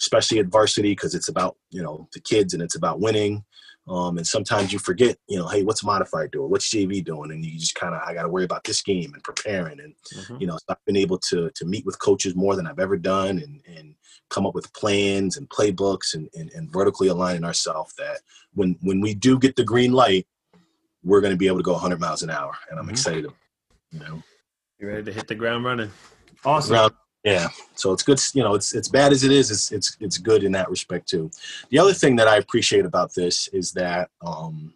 especially at varsity, because it's about, you know, the kids and it's about winning. Um, and sometimes you forget, you know, hey, what's modified doing? What's JV doing? And you just kind of, I got to worry about this game and preparing. And, mm-hmm. you know, so I've been able to, to meet with coaches more than I've ever done and, and come up with plans and playbooks and, and, and vertically aligning ourselves that when, when we do get the green light, we're going to be able to go 100 miles an hour. And I'm mm-hmm. excited, you know. You ready to hit the ground running? Awesome. Yeah. So it's good. You know, it's it's bad as it is. It's it's it's good in that respect too. The other thing that I appreciate about this is that, um,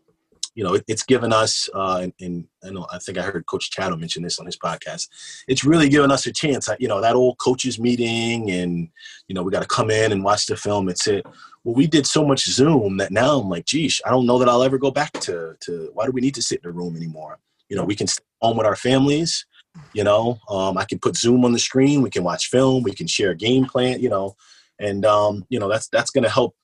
you know, it, it's given us, uh, and, and I know I think I heard Coach Chatto mention this on his podcast. It's really given us a chance. You know, that old coaches meeting, and you know, we got to come in and watch the film. It's it. Well, we did so much Zoom that now I'm like, geez, I don't know that I'll ever go back to to. Why do we need to sit in a room anymore? You know, we can stay home with our families. You know, um, I can put Zoom on the screen. We can watch film. We can share a game plan. You know, and um, you know that's that's going to help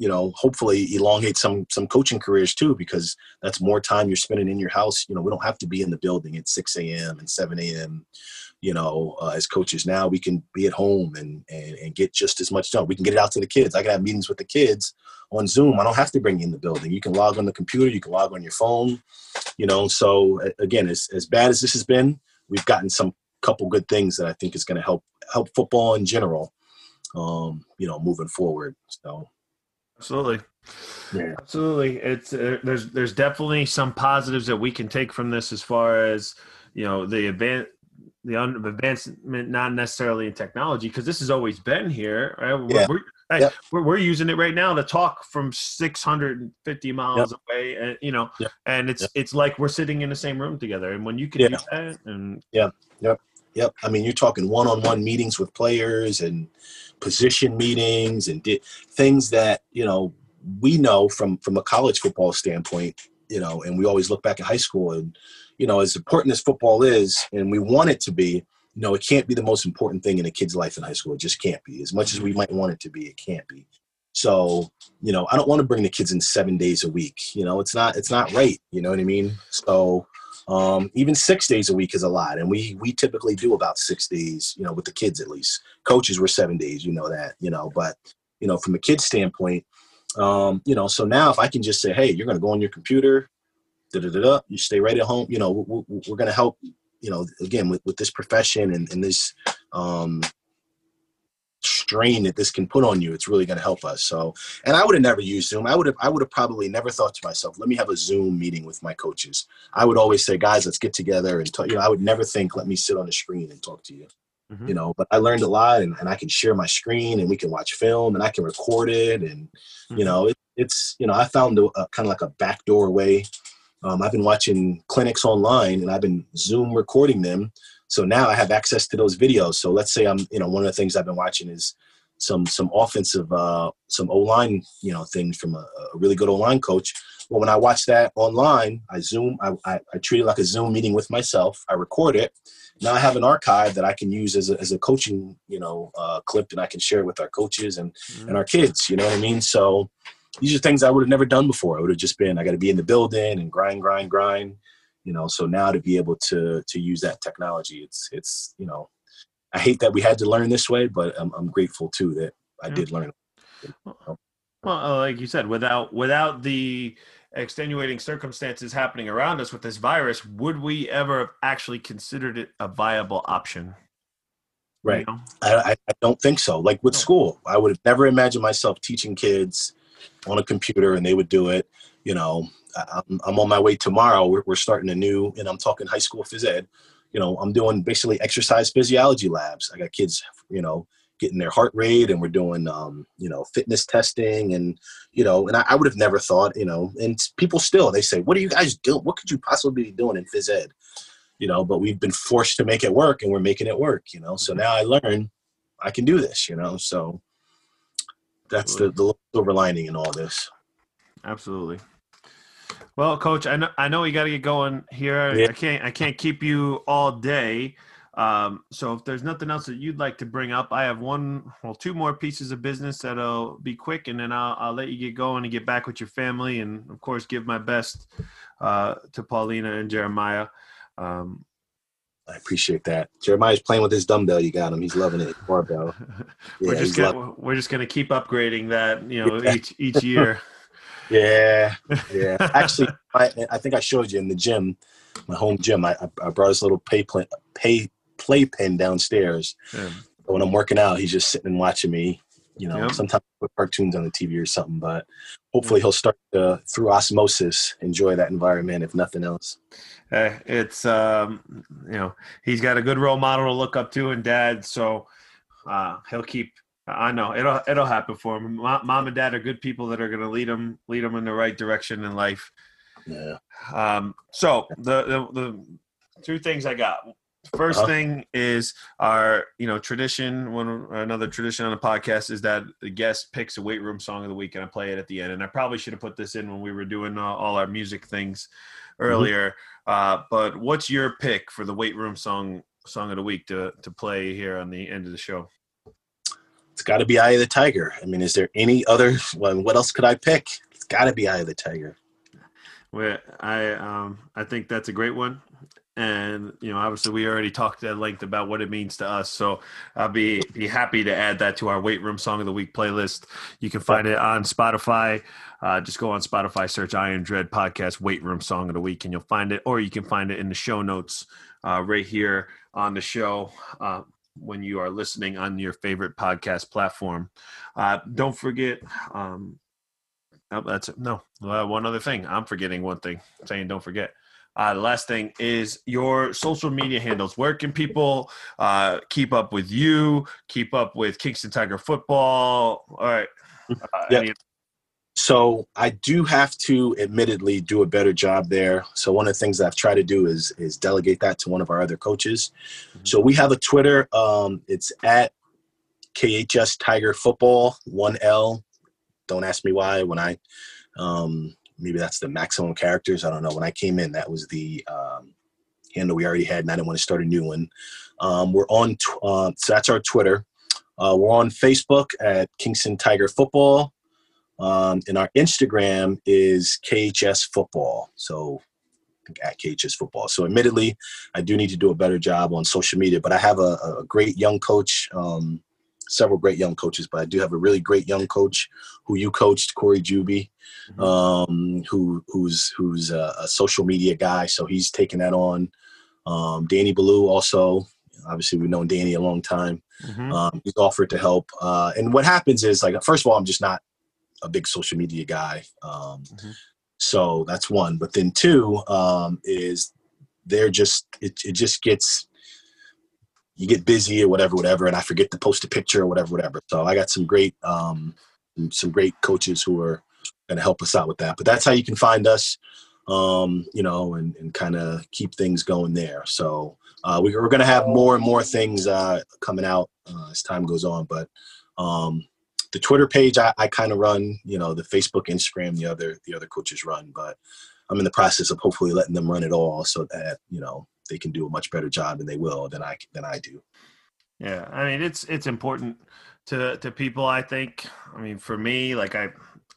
you know, hopefully elongate some some coaching careers too, because that's more time you're spending in your house. You know, we don't have to be in the building at 6 a.m. and 7 a.m. You know, uh, as coaches now, we can be at home and, and and get just as much done. We can get it out to the kids. I can have meetings with the kids on Zoom. I don't have to bring you in the building. You can log on the computer. You can log on your phone. You know, so again, as as bad as this has been, we've gotten some couple good things that I think is going to help help football in general. Um, you know, moving forward. So Absolutely. Yeah. Absolutely. It's uh, there's there's definitely some positives that we can take from this as far as you know the advance the advancement not necessarily in technology because this has always been here right yeah. we're, hey, yep. we're, we're, using it right now to talk from 650 miles yep. away and you know yep. and it's it's like we're sitting in the same room together and when you can yeah. do that and yeah yep yep i mean you're talking one-on-one meetings with players and position meetings and did things that you know we know from from a college football standpoint you know and we always look back at high school and you know as important as football is and we want it to be know it can't be the most important thing in a kid's life in high school it just can't be as much as we might want it to be it can't be so you know i don't want to bring the kids in seven days a week you know it's not it's not right you know what i mean so um, even six days a week is a lot, and we we typically do about six days, you know, with the kids at least. Coaches were seven days, you know that, you know. But you know, from a kid standpoint, um, you know, so now if I can just say, hey, you're to go on your computer, da da da, you stay right at home. You know, we're, we're to help. You know, again with with this profession and, and this um, strain that this can put on you, it's really going to help us. So, and I would have never used Zoom. I would have, I would have probably never thought to myself, let me have a Zoom meeting with my coaches. I would always say, guys, let's get together and talk. You know, I would never think, let me sit on the screen and talk to you. Mm-hmm. You know, but I learned a lot, and, and I can share my screen, and we can watch film, and I can record it, and mm-hmm. you know, it, it's you know, I found a, a kind of like a backdoor way. Um, I've been watching clinics online, and I've been Zoom recording them so now I have access to those videos. So let's say I'm, you know, one of the things I've been watching is some some offensive, uh, some O line, you know, things from a, a really good O line coach. Well, when I watch that online, I Zoom, I, I, I, treat it like a Zoom meeting with myself. I record it. Now I have an archive that I can use as a, as a coaching, you know, uh, clip, and I can share it with our coaches and mm-hmm. and our kids. You know what I mean? So these are things I would have never done before. I would have just been, I got to be in the building and grind, grind, grind you know so now to be able to to use that technology it's it's you know i hate that we had to learn this way but i'm, I'm grateful too that i yeah. did learn well, uh, like you said without without the extenuating circumstances happening around us with this virus would we ever have actually considered it a viable option right you know? I, I don't think so like with school i would have never imagined myself teaching kids on a computer and they would do it you know I'm, I'm on my way tomorrow. We're, we're starting a new, and I'm talking high school phys ed. You know, I'm doing basically exercise physiology labs. I got kids, you know, getting their heart rate, and we're doing, um, you know, fitness testing, and you know, and I, I would have never thought, you know, and people still they say, "What are you guys doing? What could you possibly be doing in phys ed?" You know, but we've been forced to make it work, and we're making it work. You know, so now I learn I can do this. You know, so that's the the silver lining in all this. Absolutely. Well, coach, I know I know we got to get going here. Yeah. I can't I can't keep you all day. Um, so if there's nothing else that you'd like to bring up, I have one, well, two more pieces of business that'll be quick, and then I'll, I'll let you get going and get back with your family, and of course, give my best uh, to Paulina and Jeremiah. Um, I appreciate that. Jeremiah's playing with his dumbbell. You got him. He's loving it. Barbell. we're just gonna, we're just gonna keep upgrading that. You know, yeah. each each year. Yeah, yeah. Actually, I, I think I showed you in the gym, my home gym. I, I brought this little pay play, pay playpen downstairs. Yeah. When I'm working out, he's just sitting and watching me. You know, yep. sometimes put cartoons on the TV or something, but hopefully he'll start to, through osmosis, enjoy that environment, if nothing else. Uh, it's um, you know, he's got a good role model to look up to, and dad, so uh, he'll keep I know it'll it'll happen for him. Mom and dad are good people that are going to lead him lead him in the right direction in life. Yeah. Um, so the, the the two things I got. First Uh-huh. thing is our you know tradition. One another tradition on the podcast is that the guest picks a weight room song of the week, and I play it at the end. And I probably should have put this in when we were doing uh, all our music things earlier. Uh, but what's your pick for the weight room song song of the week to to play here on the end of the show? It's got to be Eye of the Tiger. I mean, is there any other? Well, what else could I pick? It's got to be Eye of the Tiger. Where I um I think that's a great one. And you know, obviously, we already talked at length about what it means to us. So I'll be be happy to add that to our weight room song of the week playlist. You can find it on Spotify. Uh, just go on Spotify, search Iron Dread Podcast Weight Room Song of the Week, and you'll find it. Or you can find it in the show notes uh, right here on the show uh, when you are listening on your favorite podcast platform. Uh, don't forget. Um, Oh, that's it. No, uh, one other thing. I'm forgetting one thing. saying don't forget. Uh, the last thing is your social media handles. Where can people uh, keep up with you? Keep up with Kingston Tiger football. All right. Uh, Yep. any- So I do have to admittedly do a better job there. So one of the things that I've tried to do is is delegate that to one of our other coaches. So we have a Twitter. Um, it's at KHS Tiger Football one L. Don't ask me why. When I um, maybe that's the maximum characters. I don't know. When I came in, that was the um, handle we already had, and I didn't want to start a new one. Um, we're on. Tw- uh, so that's our Twitter. Uh, we're on Facebook at Kingston Tiger Football. Um, and our Instagram is KHS Football. So at KHS Football. So admittedly, I do need to do a better job on social media, but I have a, a great young coach, um, several great young coaches, but I do have a really great young coach who you coached, Corey Juby, um, who who's who's a, a social media guy. So he's taken that on. Um, Danny Ballou also. Obviously, we've known Danny a long time. Mhm. Um, he's offered to help. Uh, and what happens is, like, first of all, I'm just not a big social media guy. Um, Mhm. So that's one. But then two um, is they're just it, it just gets you get busy or whatever, whatever, and I forget to post a picture or whatever, whatever. So I got some great um, some great coaches who are going to help us out with that. But that's how you can find us. Um, you know, and, and kind of keep things going there. So uh, we, we're going to have more and more things uh, coming out uh, as time goes on. But um, the Twitter page I, I kind of run. You know, the Facebook, Instagram, the other the other coaches run. But I'm in the process of hopefully letting them run it all, so that you know they can do a much better job, and they will than I than I do. Yeah, I mean it's it's important to to people. I think. I mean, for me, like I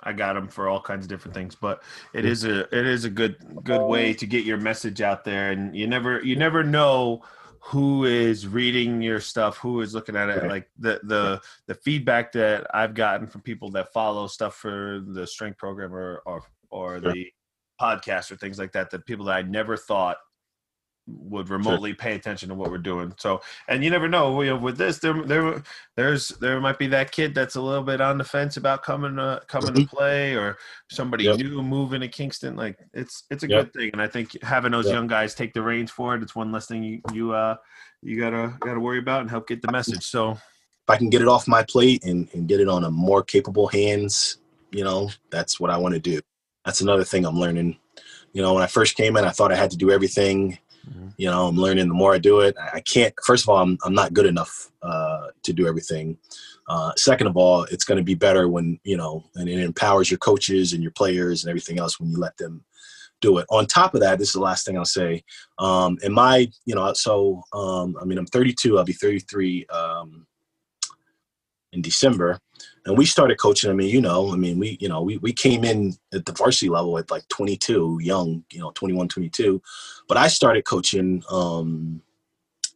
I got them for all kinds of different things, but it is a it is a good good way to get your message out there, and you never you never know who is reading your stuff, who is looking at it. Like the the the feedback that I've gotten from people that follow stuff for the strength program or or or the podcast or things like that, that people that I never thought would remotely pay attention to what we're doing. So, and you never know, you know, with this, there, there, there's, there might be that kid that's a little bit on the fence about coming, uh, coming to play, or somebody Yep. new moving to Kingston. Like it's, it's a Yep. good thing, and I think having those Yep. young guys take the reins for it, it's one less thing you, you, uh, you gotta, gotta worry about and help get the message. So, If I can get it off my plate and, and get it on a more capable hands, you know, that's what I want to do. That's another thing I'm learning. You know, when I first came in, I thought I had to do everything. Mhm. You know, I'm learning the more I do it. I I can't. First of all, I'm I'm not good enough uh, to do everything. Uh, second of all, it's going to be better when you know, and it empowers your coaches and your players and everything else when you let them do it. On top of that, this is the last thing I'll say. Um, in my, you know, so um, I mean, I'm 32. I'll be 33 um, in December, and we started coaching. I mean, you know, I mean, we, you know, we we came in at the varsity level at like 22, young, you know, 21, 22. But I started coaching. Um,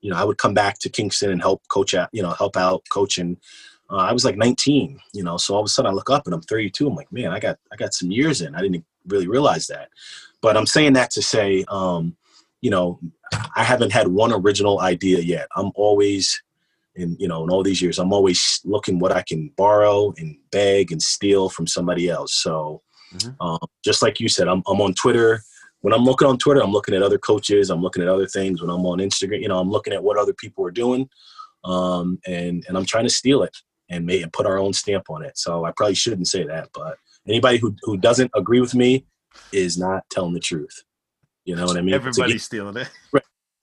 you know, I would come back to Kingston and help coach out, you know, help out coaching. Uh, I was like 19, you know, so all of a sudden I look up and I'm 32. I'm like, man, I got I got some years in. I didn't really realize that. But I'm saying that to say, um, you know, I haven't had one original idea yet. I'm always in, you know, in all these years, I'm always looking what I can borrow and beg and steal from somebody else. So Mhm. um, just like you said, I'm, I'm on Twitter. When I'm looking on Twitter, I'm looking at other coaches. I'm looking at other things. When I'm on Instagram, you know, I'm looking at what other people are doing, um, and and I'm trying to steal it and and put our own stamp on it. So I probably shouldn't say that, but anybody who who doesn't agree with me, is not telling the truth. You know what I mean? Everybody's stealing it.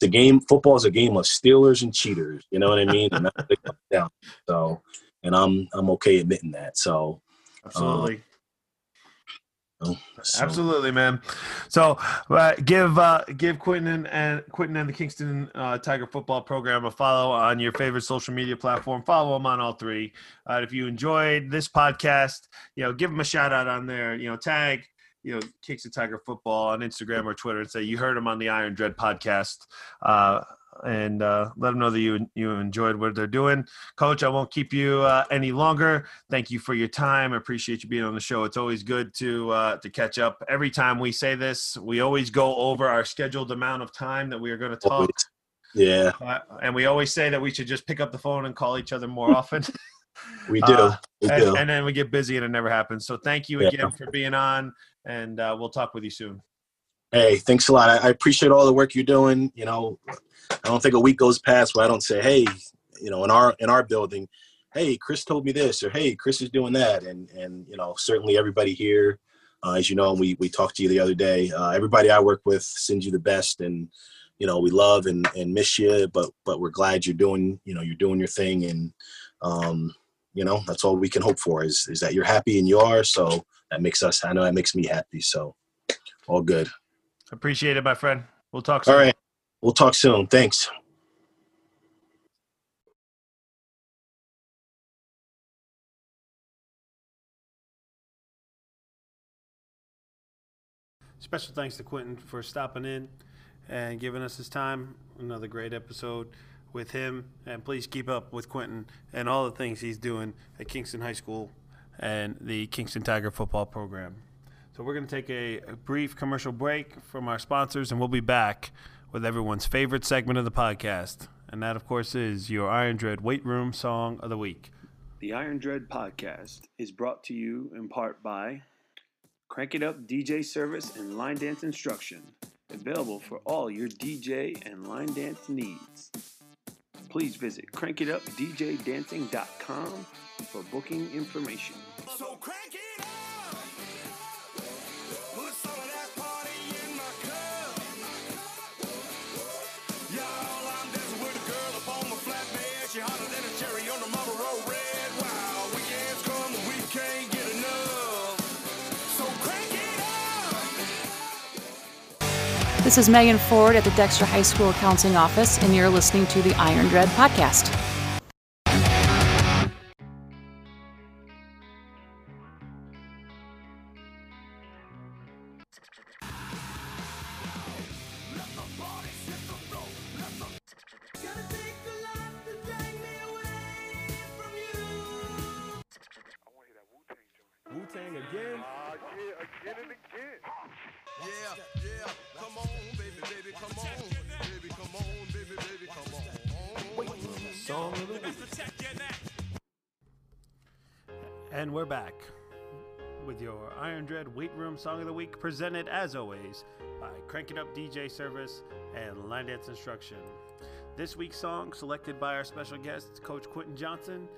The game football is a game of stealers and cheaters. You know what I mean? and that's what comes down. So, and I'm I'm okay admitting that. So, Absolutely. um, so- Absolutely, man. So uh, give uh, give Quentin and, and Quentin and the Kingston uh, Tiger Football Program a follow on your favorite social media platform. Follow them on all three. Uh, if you enjoyed this podcast, you know, give them a shout out on there. You know, tag you know Kingston Tiger Football on Instagram or Twitter and say you heard them on the Iron Dread podcast. Uh, and uh, let them know that you you enjoyed what they're doing. Coach, I won't keep you uh, any longer. Thank you for your time. I appreciate you being on the show. It's always good to uh, to catch up. Every time we say this, we always go over our scheduled amount of time that we are going to talk. always. Yeah, Uh, and we always say that we should just pick up the phone and call each other more often. We do. Uh, we and, do. and then we get busy and it never happens. So thank you Yeah. again for being on, and uh, we'll talk with you soon. Hey, thanks a lot. I, I appreciate all the work you're doing. You know, I don't think a week goes past where I don't say, "Hey, you know, in our in our building, hey, Chris told me this," or "Hey, Chris is doing that," and and you know, certainly everybody here, uh, as you know, we we talked to you the other day. Uh, everybody I work with sends you the best, and you know, we love and and miss you, but but we're glad you're doing you know you're doing your thing, and um, you know, that's all we can hope for is is that you're happy and you are. So that makes us. I know that makes me happy. So all good. Appreciate it, my friend. We'll talk soon. All right. We'll talk soon. Thanks. Special thanks to Quentin for stopping in and giving us his time. Another great episode with him. And please keep up with Quentin and all the things he's doing at Kingston High School and the Kingston Tiger football program. So we're going to take a, a brief commercial break from our sponsors, and we'll be back with everyone's favorite segment of the podcast. And that, of course, is your Iron Dread Weight Room Song of the Week. The Iron Dread podcast is brought to you in part by Crank It Up DJ service and line dance instruction, available for all your DJ and line dance needs. Please visit crankitupdjdancing.com for booking information. So crank it up. This is Megan Ford at the Dexter High School Counseling Office, and you're listening to the Iron Dread Podcast. Song of the Week, presented as always by Crank It Up DJ Service and Line Dance Instruction. This week's song, selected by our special guest, Coach Quentin Johnson,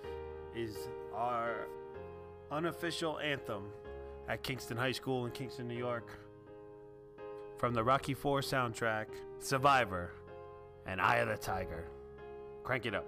is our unofficial anthem at Kingston High School in Kingston, New York. From the Rocky Four soundtrack, Survivor, and Eye of the Tiger. Crank it up.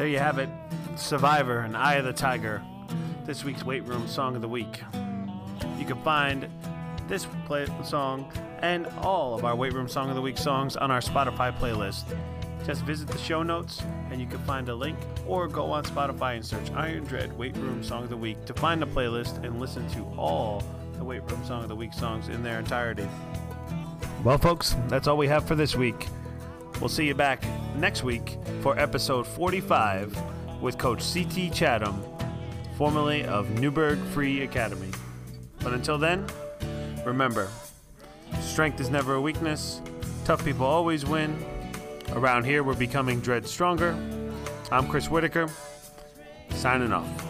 There you have it. Survivor and Eye of the Tiger. This week's weight room song of the week. You can find this play song and all of our weight room song of the week songs on our Spotify playlist. Just visit the show notes and you can find a link or go on Spotify and search Iron Dread Weight Room Song of the Week to find the playlist and listen to all the Weight Room Song of the Week songs in their entirety. Well, folks, that's all we have for this week. We'll see you back next week for episode 45 with Coach C.T. Chatham, formerly of Newburgh Free Academy. But until then, remember strength is never a weakness, tough people always win. Around here, we're becoming Dread stronger. I'm Chris Whitaker, signing off.